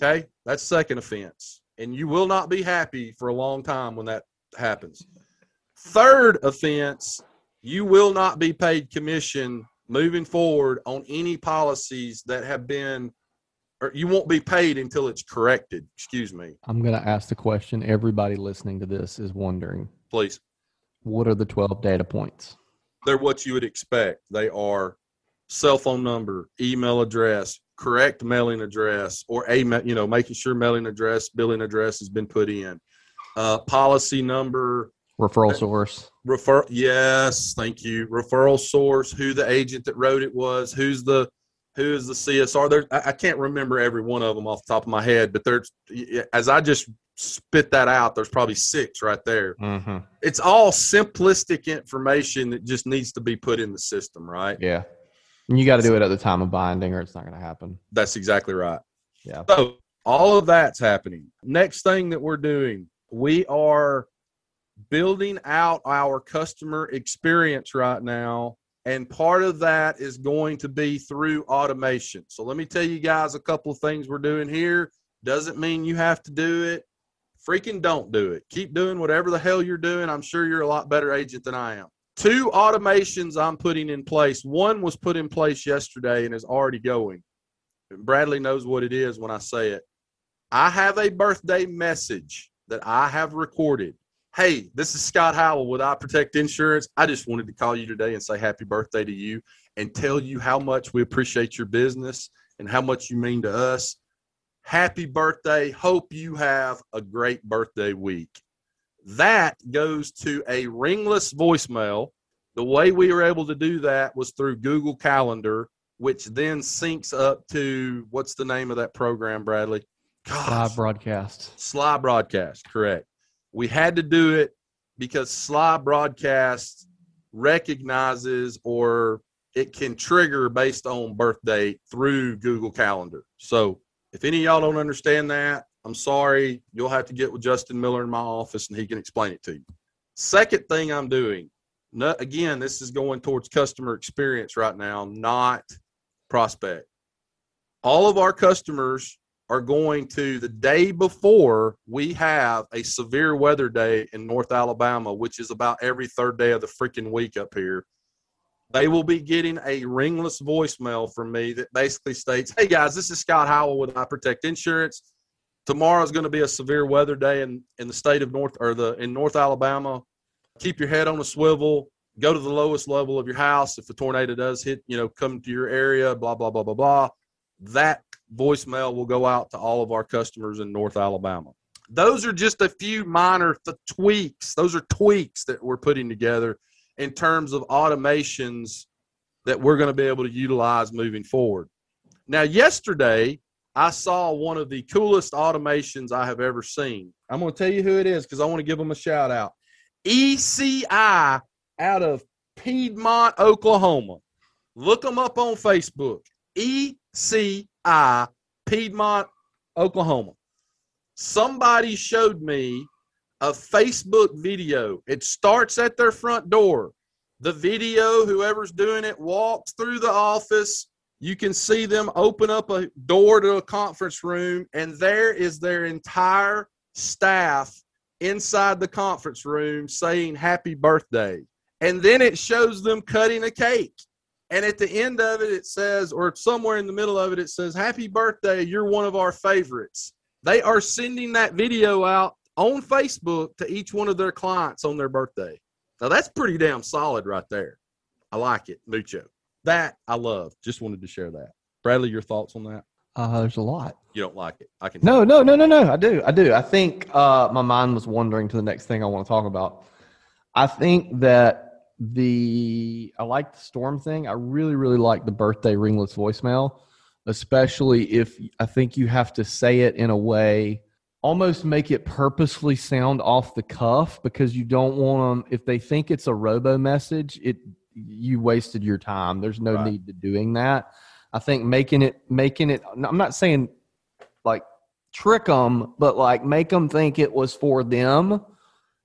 okay that's second offense and you will not be happy for a long time when that happens. Third offense you will not be paid commission moving forward on any policies that have been or you won't be paid until it's corrected. Excuse me. I'm going to ask the question everybody listening to this is wondering. Please. What are the 12 data points? they're what you would expect. They are cell phone number, email address, correct mailing address, or a you know making sure mailing address, billing address has been put in, uh, policy number, Referral source. Refer yes, thank you. Referral source, who the agent that wrote it was, who's the who is the CSR. There, I, I can't remember every one of them off the top of my head, but there's as I just spit that out, there's probably six right there. Mm-hmm. It's all simplistic information that just needs to be put in the system, right? Yeah. And you got to do it at the time of binding, or it's not going to happen. That's exactly right. Yeah. So all of that's happening. Next thing that we're doing, we are building out our customer experience right now. And part of that is going to be through automation. So let me tell you guys a couple of things we're doing here. Doesn't mean you have to do it. Freaking don't do it. Keep doing whatever the hell you're doing. I'm sure you're a lot better agent than I am. Two automations I'm putting in place. One was put in place yesterday and is already going. Bradley knows what it is when I say it. I have a birthday message that I have recorded. Hey, this is Scott Howell with I Protect Insurance. I just wanted to call you today and say happy birthday to you and tell you how much we appreciate your business and how much you mean to us. Happy birthday. Hope you have a great birthday week. That goes to a ringless voicemail. The way we were able to do that was through Google Calendar, which then syncs up to what's the name of that program, Bradley? Gosh, broadcast. Slybroadcast, correct. We had to do it because Slybroadcast recognizes or it can trigger based on birth date through Google Calendar. So if any of y'all don't understand that, I'm sorry. You'll have to get with Justin Miller in my office and he can explain it to you. Second thing I'm doing, again, this is going towards customer experience right now, not prospect. All of our customers are going to the day before we have a severe weather day in North Alabama, which is about every third day of the freaking week up here. They will be getting a ringless voicemail from me that basically states, Hey guys, this is Scott Howell with I Protect Insurance. Tomorrow is going to be a severe weather day in, in the state of North or the in North Alabama. Keep your head on a swivel. Go to the lowest level of your house. If a tornado does hit, you know, come to your area, blah, blah, blah, blah, blah. That voicemail will go out to all of our customers in North Alabama. Those are just a few minor th- tweaks. Those are tweaks that we're putting together in terms of automations that we're going to be able to utilize moving forward. Now, yesterday, I saw one of the coolest automations I have ever seen. I'm going to tell you who it is because I want to give them a shout out. ECI out of Piedmont, Oklahoma. Look them up on Facebook. ECI Piedmont, Oklahoma. Somebody showed me a Facebook video. It starts at their front door. The video, whoever's doing it, walks through the office. You can see them open up a door to a conference room, and there is their entire staff inside the conference room saying happy birthday. And then it shows them cutting a cake. And at the end of it, it says, or somewhere in the middle of it, it says, Happy birthday, you're one of our favorites. They are sending that video out on Facebook to each one of their clients on their birthday. Now, that's pretty damn solid right there. I like it, mucho. That I love. Just wanted to share that. Bradley, your thoughts on that? Uh, there's a lot. You don't like it. I can. No, no, no, no, no. I do. I do. I think uh, my mind was wandering to the next thing I want to talk about. I think that the I like the storm thing. I really, really like the birthday ringless voicemail, especially if I think you have to say it in a way almost make it purposefully sound off the cuff because you don't want them if they think it's a robo message it you wasted your time there's no Right. need to doing that i think making it making it i'm not saying like trick them but like make them think it was for them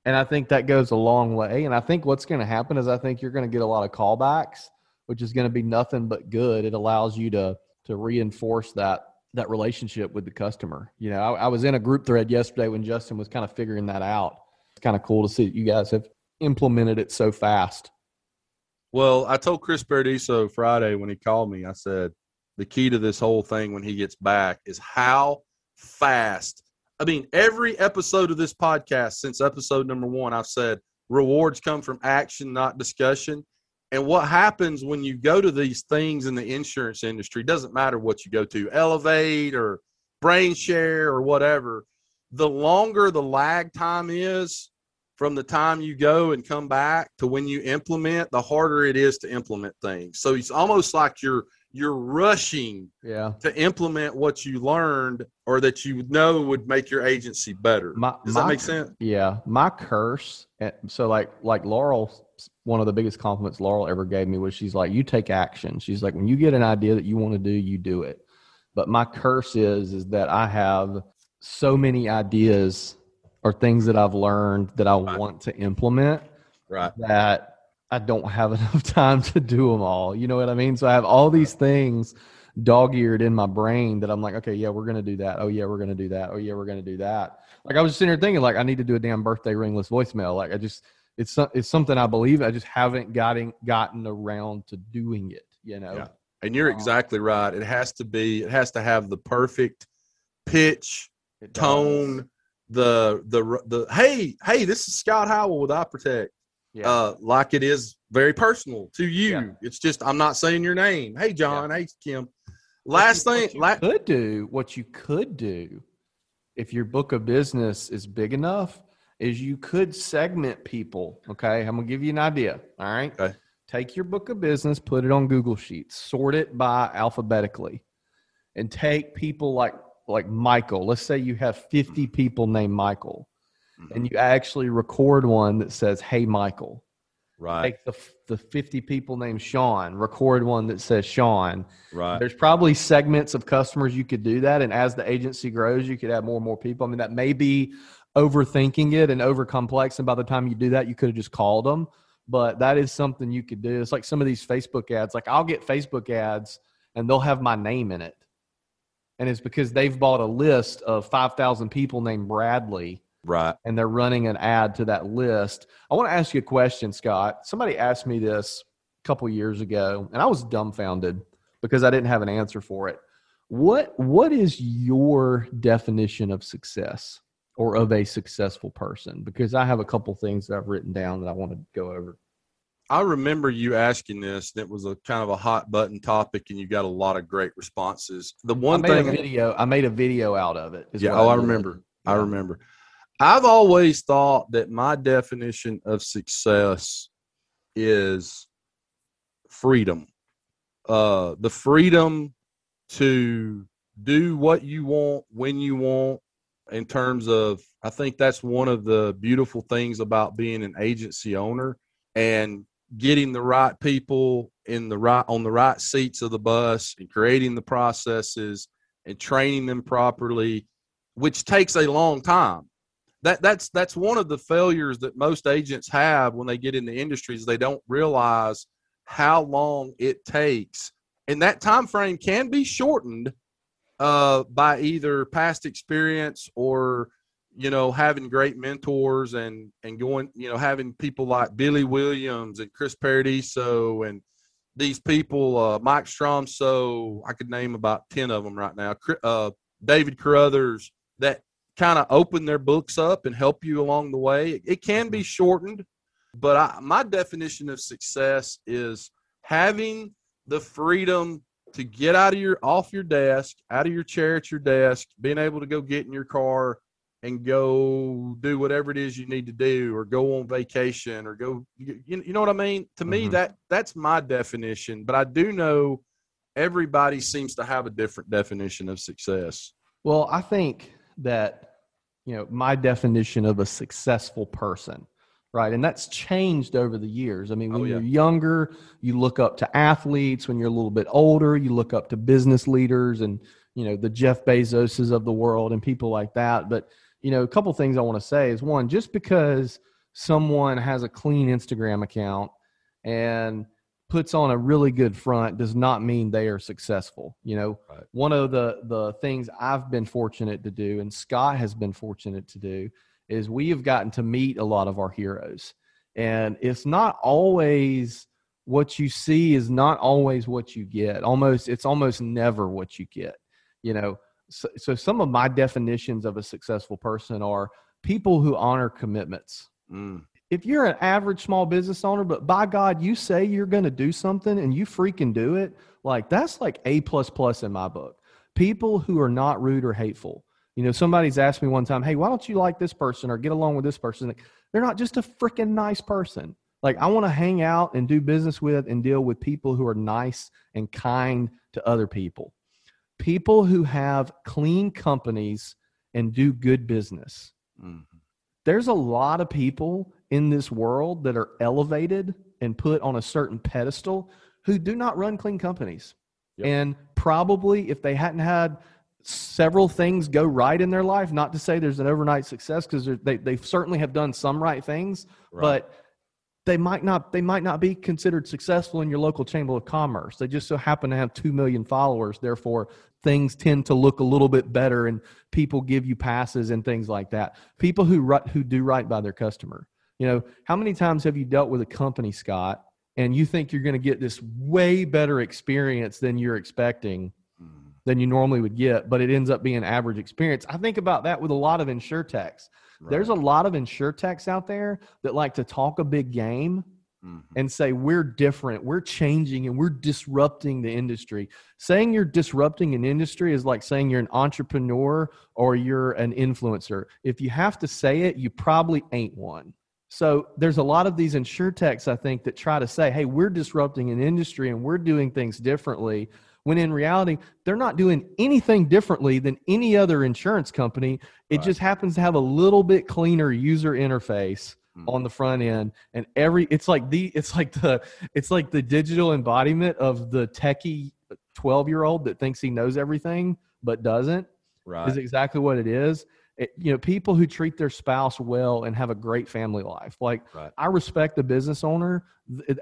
and i think that goes a long way and i think what's going to happen is i think you're going to get a lot of callbacks which is going to be nothing but good it allows you to to reinforce that that relationship with the customer. You know, I, I was in a group thread yesterday when Justin was kind of figuring that out. It's kind of cool to see that you guys have implemented it so fast. Well, I told Chris Paradiso Friday when he called me, I said, the key to this whole thing when he gets back is how fast. I mean, every episode of this podcast since episode number one, I've said rewards come from action, not discussion. And what happens when you go to these things in the insurance industry, doesn't matter what you go to, Elevate or Brain Share or whatever, the longer the lag time is from the time you go and come back to when you implement, the harder it is to implement things. So it's almost like you're you're rushing Yeah. to implement what you learned or that you know would make your agency better. My, Does my- that make sense? Yeah, my curse. So like like Laurel, one of the biggest compliments Laurel ever gave me was she's like, you take action. She's like, when you get an idea that you want to do, you do it. But my curse is is that I have so many ideas or things that I've learned that I Right. want to implement Right. that I don't have *laughs* enough time to do them all. You know what I mean? So I have all these things dog eared in my brain that I'm like, okay, yeah, we're gonna do that. Oh yeah, we're gonna do that. Oh yeah, we're gonna do that. Like I was sitting here thinking, like I need to do a damn birthday ringless voicemail. Like I just, it's it's something I believe. I just haven't gotten gotten around to doing it. You know? Yeah. And you're Um, exactly right. It has to be, it has to have the perfect pitch, tone, the the the hey, hey, this is Scott Howell with iProtect. Yeah. Uh like it is very personal to you. Yeah. It's just I'm not saying your name. Hey John, hey Kim. Last you- thing, you la- could do what you could do if your book of business is big enough is you could segment people okay i'm gonna give you an idea all right Okay. take your book of business put it on google sheets sort it by alphabetically and take people like like michael let's say you have 50 people named michael Mm-hmm. and you actually record one that says hey michael right, take the, the 50 people named sean record one that says sean right. there's probably segments of customers you could do that. And as the agency grows, you could add more and more people. I mean, that may be overthinking it and over complex. And by the time you do that, you could have just called them. But that is something you could do. It's like some of these Facebook ads. Like I'll get Facebook ads and they'll have my name in it. And it's because they've bought a list of 5,000 people named Bradley Right. and they're running an ad to that list. I want to ask you a question, Scott. Somebody asked me this a couple years ago, and I was dumbfounded because I didn't have an answer for it. What What is your definition of success or of a successful person? Because I have a couple things that I've written down that I want to go over. I remember you asking this, and it was a kind of a hot button topic, and you got a lot of great responses. The one I made thing, a video. I made a video out of it. yeah, oh, I did. remember. I remember. I've always thought that my definition of success is freedom. Uh, the freedom to do what you want when you want in terms of I think that's one of the beautiful things about being an agency owner and getting the right people in the right on the right seats of the bus and creating the processes and training them properly which takes a long time. That that's that's one of the failures that most agents have when they get in into industries they don't realize how long it takes. And that time frame can be shortened uh, by either past experience or you know having great mentors and and going you know having people like Billy Williams and Chris Paradiso and these people uh, Mike Stromso I could name about 10 of them right now uh, David Carothers that kind of open their books up and help you along the way. It, it can be shortened but I, my definition of success is having the freedom to get out of your off your desk, out of your chair at your desk, being able to go get in your car and go do whatever it is you need to do, or go on vacation, or go. You, you know what I mean? To me, Mhm. that that's my definition. But I do know everybody seems to have a different definition of success. Well, I think that you know my definition of a successful person, right? And that's changed over the years. I mean, when Oh, yeah. you're younger, you look up to athletes. When you're a little bit older, you look up to business leaders and you know the Jeff Bezoses of the world and people like that. But you know, a couple things I want to say is one, just because someone has a clean Instagram account and puts on a really good front does not mean they are successful. You know, Right. one of the the things I've been fortunate to do, and Scott has been fortunate to do, is we have gotten to meet a lot of our heroes, and it's not always what you see is not always what you get. Almost, it's almost never what you get. You know, so, so some of my definitions of a successful person are people who honor commitments Mm, if you're an average small business owner, but by God, you say you're going to do something and you freaking do it, like that's like A plus plus in my book. People who are not rude or hateful, You know, somebody's asked me one time, "Hey, why don't you like this person or get along with this person?" They're not just a freaking nice person. Like I want to hang out and do business with and deal with people who are nice and kind to other people. People who have clean companies and do good business. Mhm. There's a lot of people in this world that are elevated and put on a certain pedestal who do not run clean companies. Yep. And probably if they hadn't had several things go right in their life, not to say there's an overnight success because they, they certainly have done some right things, Right. but they might not they might not be considered successful in your local chamber of commerce. They just so happen to have 2 million followers, therefore things tend to look a little bit better and people give you passes and things like that. People who who do right by their customer. You know, how many times have you dealt with a company, Scott, and you think you're going to get this way better experience than you're expecting Mhm. than you normally would get, but it ends up being average experience. I think about that with a lot of insurtechs. There's a lot of insurtechs out there that like to talk a big game Mhm. and say we're different, we're changing, and we're disrupting the industry. Saying you're disrupting an industry is like saying you're an entrepreneur or you're an influencer. If you have to say it, you probably ain't one. So there's a lot of these insurtechs, I think, that try to say, hey, we're disrupting an industry and we're doing things differently. When in reality, they're not doing anything differently than any other insurance company. It Right. just happens to have a little bit cleaner user interface Mhm. on the front end and every it's like the it's like the it's like the digital embodiment of the techie 12 year old that thinks he knows everything but doesn't right. is exactly what it is it, you know people who treat their spouse well and have a great family life like Right. i respect the business owner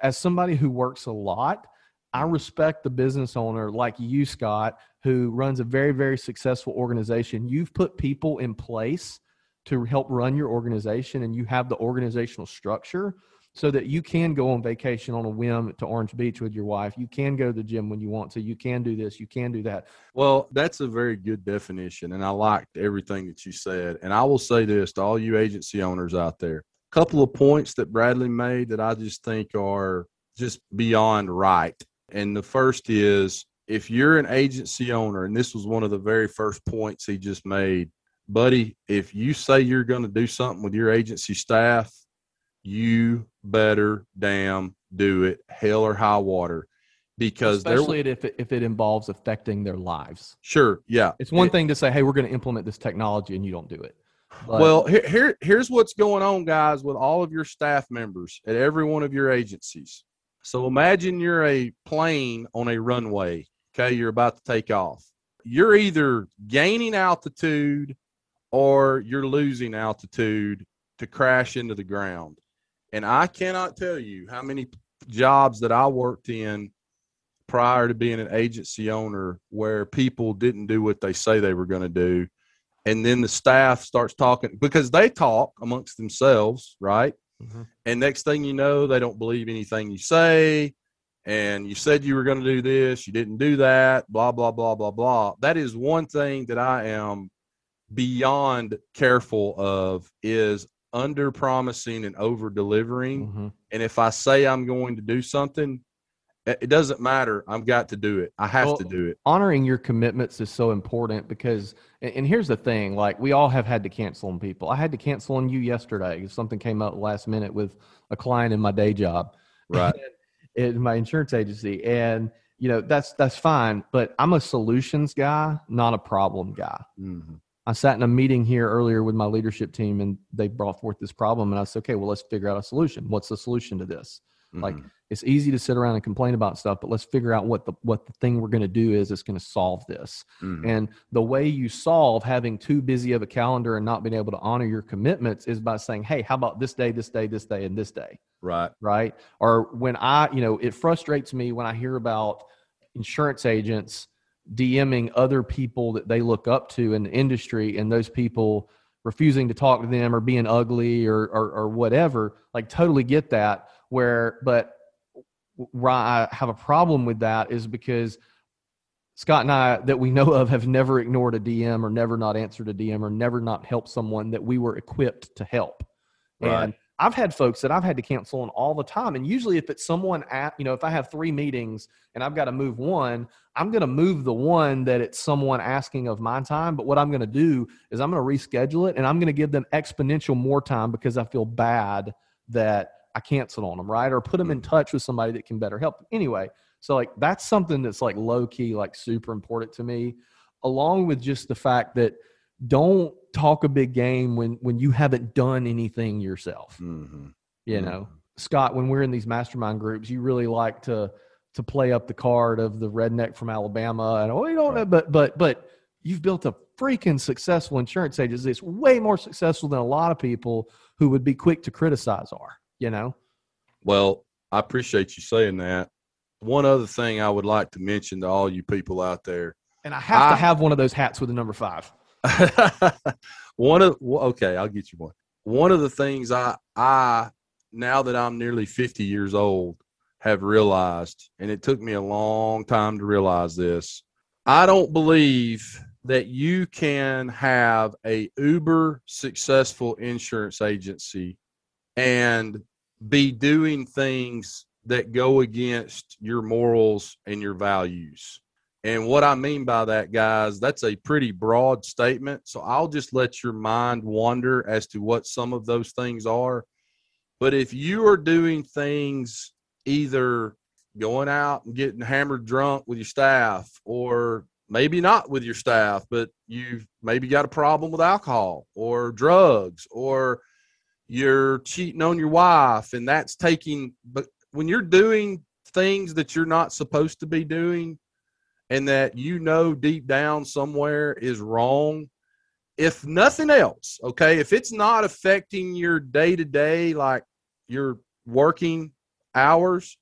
as somebody who works a lot i Mm-hmm. respect the business owner like you scott who runs a very very successful organization you've put people in place to help run your organization and you have the organizational structure so that you can go on vacation on a whim to Orange Beach with your wife. You can go to the gym when you want to. You can do this. You can do that. Well, that's a very good definition, and I liked everything that you said. And I will say this to all you agency owners out there: a couple of points that Bradley made that I just think are just beyond right. And the first is if you're an agency owner, and this was one of the very first points he just made, buddy, if you say you're going to do something with your agency staff, you better damn do it, hell or high water. Because Especially if it, if it involves affecting their lives. sure, yeah, It's one It- thing to say, hey, we're going to implement this technology and you don't do it. But- well, here, here, here's what's going on, guys, with all of your staff members at every one of your agencies. So imagine you're a plane on a runway. Okay, you're about to take off. You're either gaining altitude or you're losing altitude to crash into the ground. And I cannot tell you how many jobs that I worked in prior to being an agency owner where people didn't do what they say they were going to do and then the staff starts talking because they talk amongst themselves, right? Mhm. And next thing you know, they don't believe anything you say. And you said you were going to do this, you didn't do that, blah, blah, blah, blah, blah. That is one thing that I am beyond careful of is under promising and over delivering. Mhm. And if I say I'm going to do something, it doesn't matter. I've got to do it. I have Well, to do it. honoring your commitments is so important because and, here's the thing like we all have had to cancel on people i had to cancel on you yesterday if something came up last minute with a client in my day job *laughs* Right. in my insurance agency and you know that's that's fine but i'm a solutions guy not a problem guy Mhm. I sat in a meeting here earlier with my leadership team and they brought forth this problem and i said okay well let's figure out a solution what's the solution to this like Mhm. it's easy to sit around and complain about stuff but let's figure out what the what the thing we're going to do is that's going to solve this Mhm. and the way you solve having too busy of a calendar and not being able to honor your commitments is by saying hey how about this day this day this day and this day right. right or when i you know it frustrates me when i hear about insurance agents dming other people that they look up to in the industry and those people refusing to talk to them or being ugly or or, or whatever like totally get that where but where i have a problem with that is because Scott and I that we know of have never ignored a DM or never not answered a DM or never not helped someone that we were equipped to help. Right. And I've had folks that I've had to cancel on all the time. And usually, if it's someone at, you know, if I have three meetings and I've got to move one, I'm going to move the one that it's someone asking of my time. But what I'm going to do is I'm going to reschedule it and I'm going to give them exponential more time because I feel bad that I canceled on them, right? Or put them in mm-hmm. touch with somebody that can better help. Anyway, so like that's something that's like low key, like super important to me, along with just the fact that don't talk a big game when when you haven't done anything yourself. Mm-hmm. You Mhm. know, Scott, when we're in these mastermind groups, you really like to to play up the card of the redneck from Alabama, and oh, you don't know, but but but you've built a freaking successful insurance agency. It's way more successful than a lot of people who would be quick to criticize are. You know, Well, I appreciate you saying that. One other thing I would like to mention to all you people out there. and I have I- to have one of those hats with the number five. *laughs* one of okay, I'll get you one. One of the things I I now that I'm nearly 50 years old have realized, and it took me a long time to realize this. I don't believe that you can have a uber successful insurance agency and be doing things that go against your morals and your values. And what I mean by that, guys, that's a pretty broad statement. So I'll just let your mind wander as to what some of those things are. But if you are doing things either going out and getting hammered drunk with your staff, or maybe not with your staff, but you've maybe got a problem with alcohol or drugs, or you're cheating on your wife, and that's taking, but when you're doing things that you're not supposed to be doing, and that you know deep down somewhere is wrong, if nothing else, okay, if it's not affecting your day to day, like your working hours,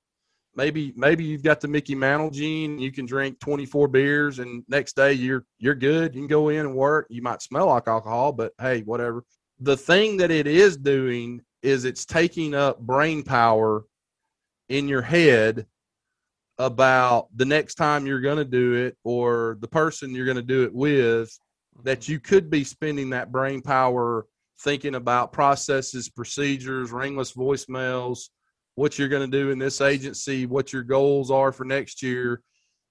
maybe maybe you've got the Mickey Mantle gene, you can drink 24 beers, and next day you're you're good. You can go in and work. You might smell like alcohol, but hey, whatever. The thing that it is doing is it's taking up brain power in your head about the next time you're going to do it or the person you're going to do it with that you could be spending that brain power thinking about processes, procedures, ringless voicemails, what you're going to do in this agency, what your goals are for next year.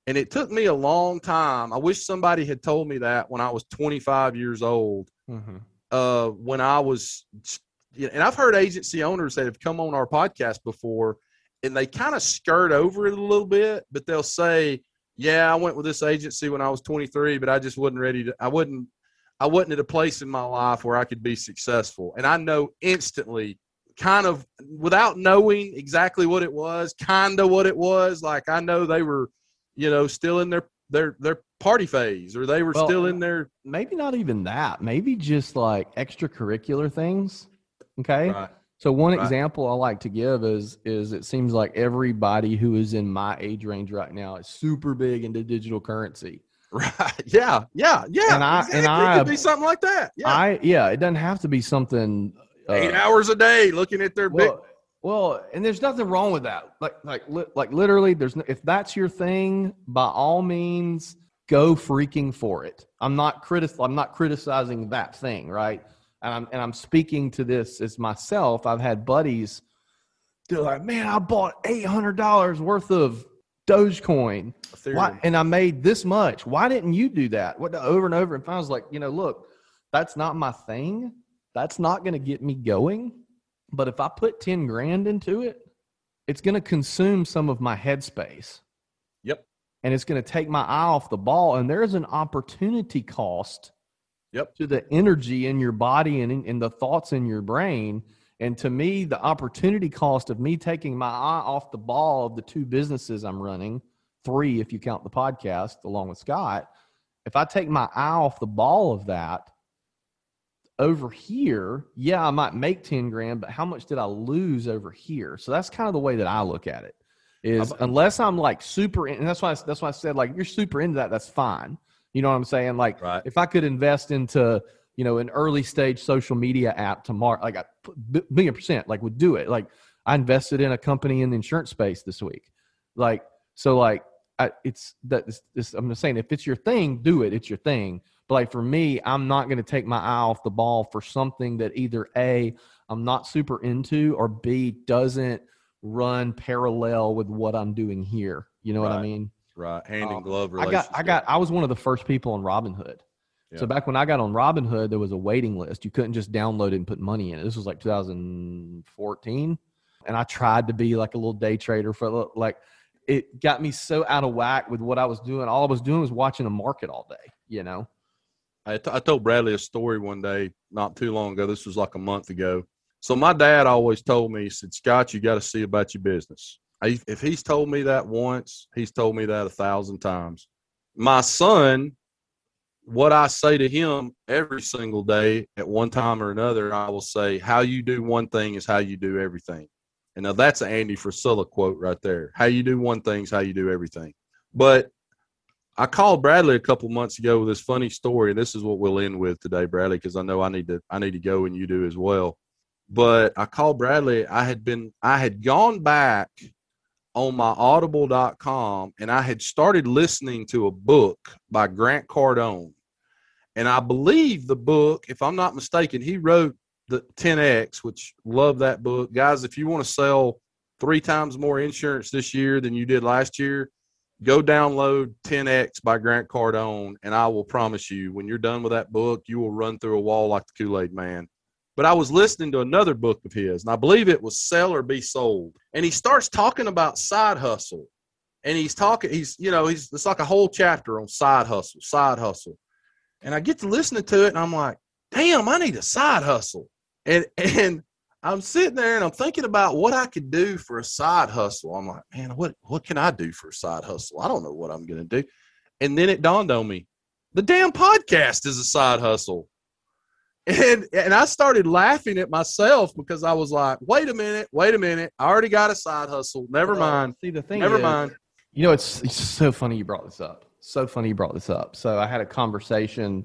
And it took me a long time. I wish somebody had told me that when I was 25 years old. Mm-hmm. Uh, when I was, and I've heard agency owners that have come on our podcast before and they kind of skirt over it a little bit, but they'll say, "Yeah, I went with this agency when I was 23, but I just wasn't ready to. I wouldn't. I wasn't at a place in my life where I could be successful." And I know instantly, kind of without knowing exactly what it was, kind of what it was. Like I know they were, you know, still in their their their party phase, or they were Well, still uh, in their Maybe not even that. Maybe just like extracurricular things. Okay. right. So one Right. example I like to give is is it seems like everybody who is in my age range right now is super big into digital currency. *laughs* Right. Yeah. Yeah. Yeah. And I- and. I- it could be something like that. Yeah. I yeah, it doesn't have to be something uh, Eight hours a day looking at their big. Well, well, and there's nothing wrong with that. Like like li- like literally there's no, if that's your thing, by all means go freaking for it. I'm not critic I'm not criticizing that thing, right? And I'm and I'm speaking to this as myself. I've had buddies they're like, "Man, I bought $800 worth of Dogecoin. Why, and I made this much. Why didn't you do that? What over and over? And I was like, you know, look, that's not my thing. That's not going to get me going. But if I put 10 grand into it, it's going to consume some of my headspace. Yep. And it's going to take my eye off the ball. And there is an opportunity cost Yep. to the energy in your body and in, the thoughts in your brain. And to me, the opportunity cost of me taking my eye off the ball of the two businesses I'm running, three if you count the podcast along with Scott, if I take my eye off the ball of that over here, yeah, I might make 10 grand, but how much did I lose over here? So that's kind of the way that I look at it. Is unless I'm like super, in, and that's why that's why I said like you're super into that, that's fine. You know what I'm saying? Like Right. if I could invest into you know an early stage social media app tomorrow, like I b- million percent like would do it. Like I invested in a company in the insurance space this week. Like so, like I, it's that. This, this, I'm just saying, if it's your thing, do it. It's your thing. But like for me, I'm not going to take my eye off the ball for something that either A, I'm not super into, or B, doesn't run parallel with what I'm doing here. You know what I mean? Right. Hand Um, in glove I got I got I was one of the first people on Robinhood. Yeah. So back when I got on Robinhood, there was a waiting list. You couldn't just download it and put money in it. This was like 2014, and I tried to be like a little day trader for like it got me so out of whack with what I was doing. All I was doing was watching the market all day. You know, I, t- I told Bradley a story one day not too long ago. This was like a month ago. So my dad always told me, he said, Scott, you got to see about your business. If he's told me that once, he's told me that a thousand times. My son, what I say to him every single day at one time or another, I will say, how you do one thing is how you do everything. And now that's an Andy Frisella quote right there. How you do one thing is how you do everything. But I called Bradley a couple months ago with this funny story, and this is what we'll end with today, Bradley, because I know I need to I need to go and you do as well. But I called Bradley. I had been I had gone back on my audible.com and I had started listening to a book by Grant Cardone. And I believe the book, if I'm not mistaken, he wrote the 10X, which love that book. Guys, if you want to sell three times more insurance this year than you did last year, go download 10x by grant cardone and i will promise you when you're done with that book you will run through a wall like the kool-aid man but i was listening to another book of his and i believe it was sell or be sold and he starts talking about side hustle and he's talking he's you know he's it's like a whole chapter on side hustle side hustle and i get to listening to it and i'm like damn i need a side hustle and *laughs* and I'm sitting there and I'm thinking about what I could do for a side hustle. I'm like, man, what what can I do for a side hustle? I don't know what I'm gonna do. And then it dawned on me, the damn podcast is a side hustle. And and I started laughing at myself because I was like, wait a minute, wait a minute. I already got a side hustle. Never Well, mind. See the thing. Never is- mind. You know, it's, it's so funny you brought this up. So funny you brought this up. So I had a conversation.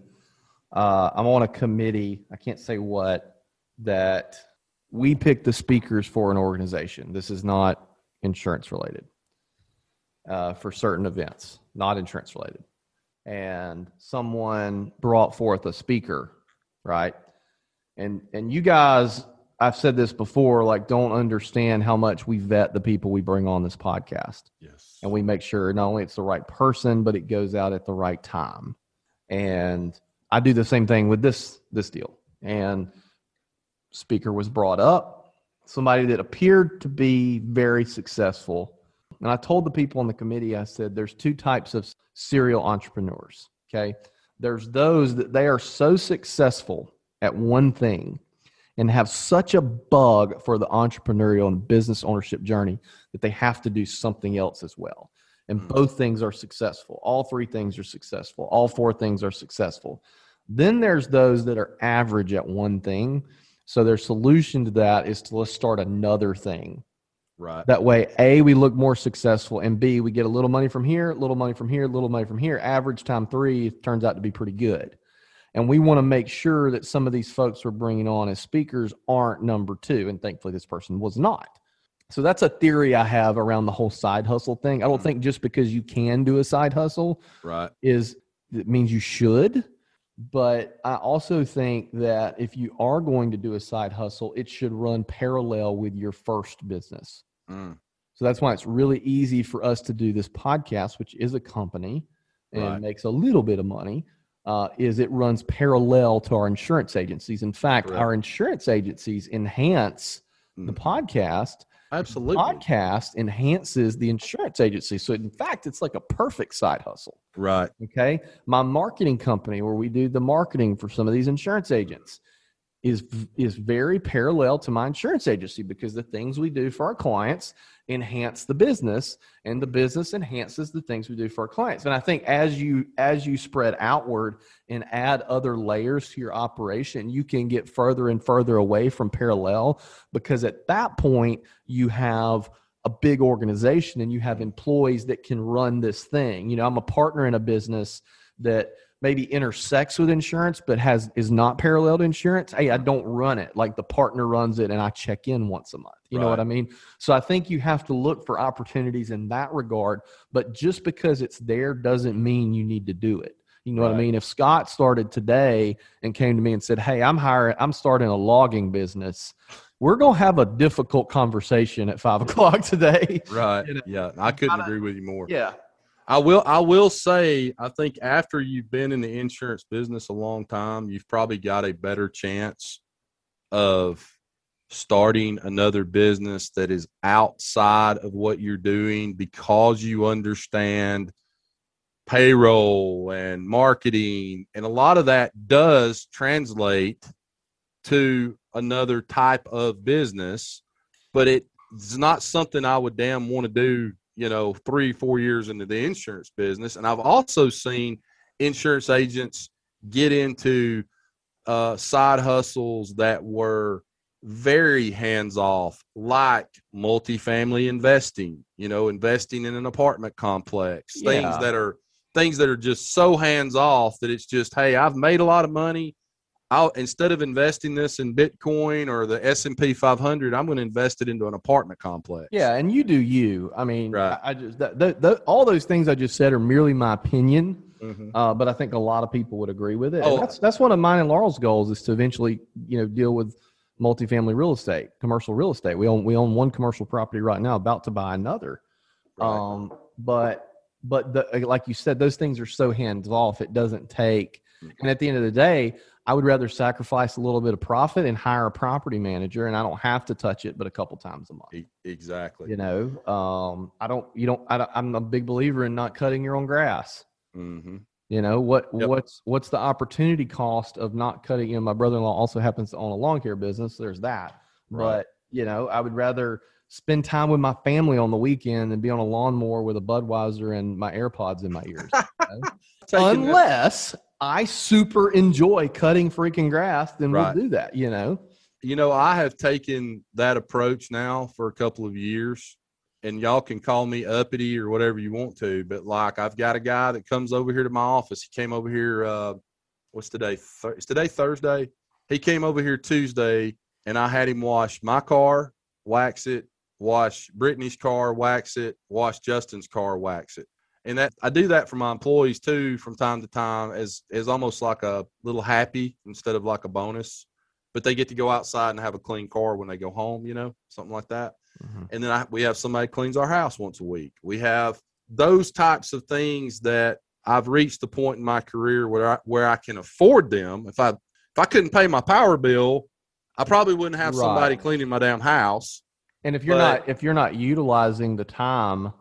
Uh, I'm on a committee. I can't say what that we pick the speakers for an organization. This is not insurance related uh, for certain events, not insurance related. And someone brought forth a speaker, right? And and you guys, I've said this before, like don't understand how much we vet the people we bring on this podcast. Yes. and we make sure not only it's the right person but it goes out at the right time. And i do the same thing with this this deal. And speaker was brought up somebody that appeared to be very successful. And i told the people on the committee i said there's two types of serial entrepreneurs okay there's those that they are so successful at one thing and have such a bug for the entrepreneurial and business ownership journey that they have to do something else as well. And Mm. both things are successful. All three things are successful. All four things are successful. Then there's those that are average at one thing. So their solution to that is to let's start another thing. Right. That way, A, we look more successful, and B, we get a little money from here, a little money from here, a little money from here. Average time three turns out to be pretty good. And we want to make sure that some of these folks we're bringing on as speakers aren't number two. And thankfully, this person was not. So that's a theory I have around the whole side hustle thing. I don't Mhm. think just because you can do a side hustle Right. is it means you should. But I also think that if you are going to do a side hustle, it should run parallel with your first business. Mm. So that's why it's really easy for us to do this podcast, which is a company and Right. makes a little bit of money. Uh, is it runs parallel to our insurance agencies? In fact, Correct. our insurance agencies enhance the Mhm. podcast. Absolutely. Podcast enhances the insurance agency. So in fact, it's like a perfect side hustle. Right. Okay. My marketing company, where we do the marketing for some of these insurance agents, is is very parallel to my insurance agency because the things we do for our clients enhance the business and the business enhances the things we do for our clients. And i think as you as you spread outward and add other layers to your operation you can get further and further away from parallel because at that point you have a big organization and you have employees that can run this thing. You know i'm a partner in a business that maybe intersects with insurance but has is not parallel to insurance hey i mm-hmm. don't run it like the partner runs it and i check in once a month you know what i mean so i think you have to look for opportunities in that regard but just because it's there doesn't mean you need to do it You know what I mean? If Scott started today and came to me and said, "Hey, I'm hiring, I'm starting a logging business," we're gonna have a difficult conversation at five *laughs* o'clock today. Right. You know, yeah. I couldn't gotta- agree with you more. Yeah, I will I will say I think after you've been in the insurance business a long time, you've probably got a better chance of starting another business that is outside of what you're doing because you understand payroll and marketing and a lot of that does translate to another type of business but it's not something I would damn want to do you know, three, four years into the insurance business. And I've also seen insurance agents get into uh, side hustles that were very hands off, like multifamily investing, you know, investing in an apartment complex, things Yeah. that are things that are just so hands off that it's just, hey, I've made a lot of money. I'll instead of investing this in Bitcoin or the S and P 500, I'm going to invest it into an apartment complex. yeah, and you do you. I mean, Right. I, I just all those things I just said are merely my opinion. Mhm. Uh, but I think a lot of people would agree with it. Oh. That's that's one of mine and Laurel's goals is to eventually, you know, deal with multifamily real estate, commercial real estate. We own we own one commercial property right now, about to buy another. Right. Um, but but the, like you said, those things are so hands off. It doesn't take. And at the end of the day, I would rather sacrifice a little bit of profit and hire a property manager, and I don't have to touch it, but a couple times a month. Exactly. You know, um, I don't. You don't. I don't, I'm a big believer in not cutting your own grass. hmm You know what? Yep. What's what's the opportunity cost of not cutting? You know, my brother-in-law also happens to own a lawn care business. So there's that. Right. But you know, I would rather spend time with my family on the weekend than be on a lawnmower with a Budweiser and my AirPods in my ears. you know? *laughs* Unless I super enjoy cutting freaking grass, then Right. we'll do that. You know. you know, I have taken that approach now for a couple of years, and y'all can call me uppity or whatever you want to. But like, I've got a guy that comes over here to my office. He came over here. Uh, what's today? Thur- is today Thursday? He came over here Tuesday, and I had him wash my car, wax it, wash Brittany's car, wax it, wash Justin's car, wax it. And that I do that for my employees too from time to time as as almost like a little happy instead of like a bonus but they get to go outside and have a clean car when they go home, you know, something like that. Mm-hmm. And then I, we have somebody cleans our house once a week. We have those types of things that I've reached the point in my career where I, where I can afford them. If I if I couldn't pay my power bill, I probably wouldn't have somebody cleaning my damn house. And if you're But- not if you're not utilizing the time,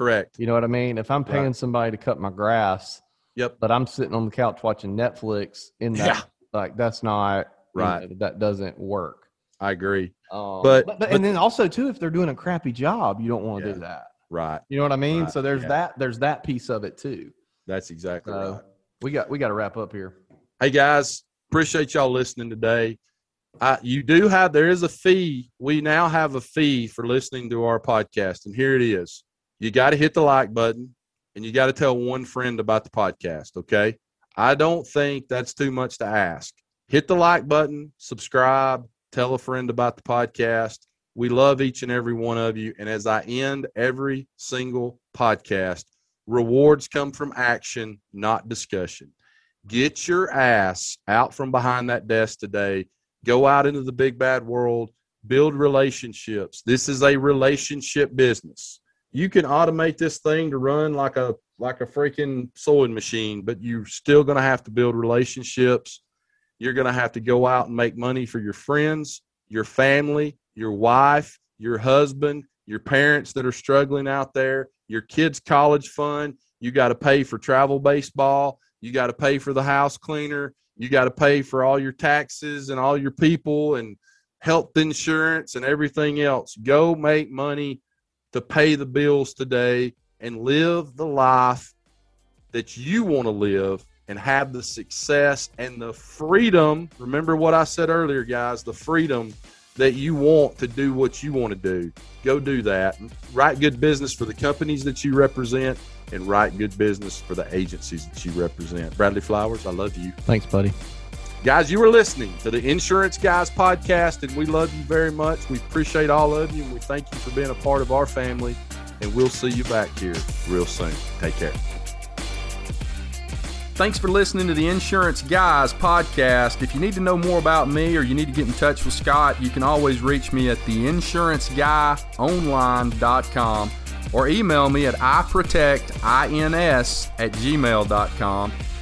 Correct. you know what I mean. If I'm paying Right. somebody to cut my grass, Yep. but I'm sitting on the couch watching Netflix in that Yeah. like that's not you Right. know, that doesn't work. I agree. Um, But- but, but- and then also too, if they're doing a crappy job, you don't want to Yeah. do that. Right. You know what I mean? Right. So there's Yeah. that there's that piece of it too. That's exactly So right. we got we got to wrap up here. Hey guys, appreciate y'all listening today. Uh, you do have there is a fee. We now have a fee for listening to our podcast, and here it is. You got to hit the like button, and you got to tell one friend about the podcast. Okay, I don't think that's too much to ask. Hit the like button, subscribe, tell a friend about the podcast. We love each and every one of you. And as I end every single podcast, rewards come from action, not discussion. Get your ass out from behind that desk today. Go out into the big bad world, build relationships. This is a relationship business. You can automate this thing to run like a like a freaking sewing machine, but you're still going to have to build relationships. You're going to have to go out and make money for your friends, your family, your wife, your husband, your parents that are struggling out there, your kids' college fund. You got to pay for travel baseball. You got to pay for the house cleaner. You got to pay for all your taxes and all your people and health insurance and everything else. Go make money to pay the bills today and live the life that you want to live and have the success and the freedom. Remember what I said earlier, guys the freedom that you want to do what you want to do. Go do that. Write good business for the companies that you represent and write good business for the agencies that you represent. Bradley Flowers, I love you. Thanks, buddy. Guys, you were listening to the Insurance Guys podcast, and we love you very much. We appreciate all of you, and we thank you for being a part of our family. And we'll see you back here real soon. Take care. Thanks for listening to the Insurance Guys podcast. If you need to know more about me or you need to get in touch with Scott, you can always reach me at theinsuranceguyonline.com or email me at iprotectins at gmail.com.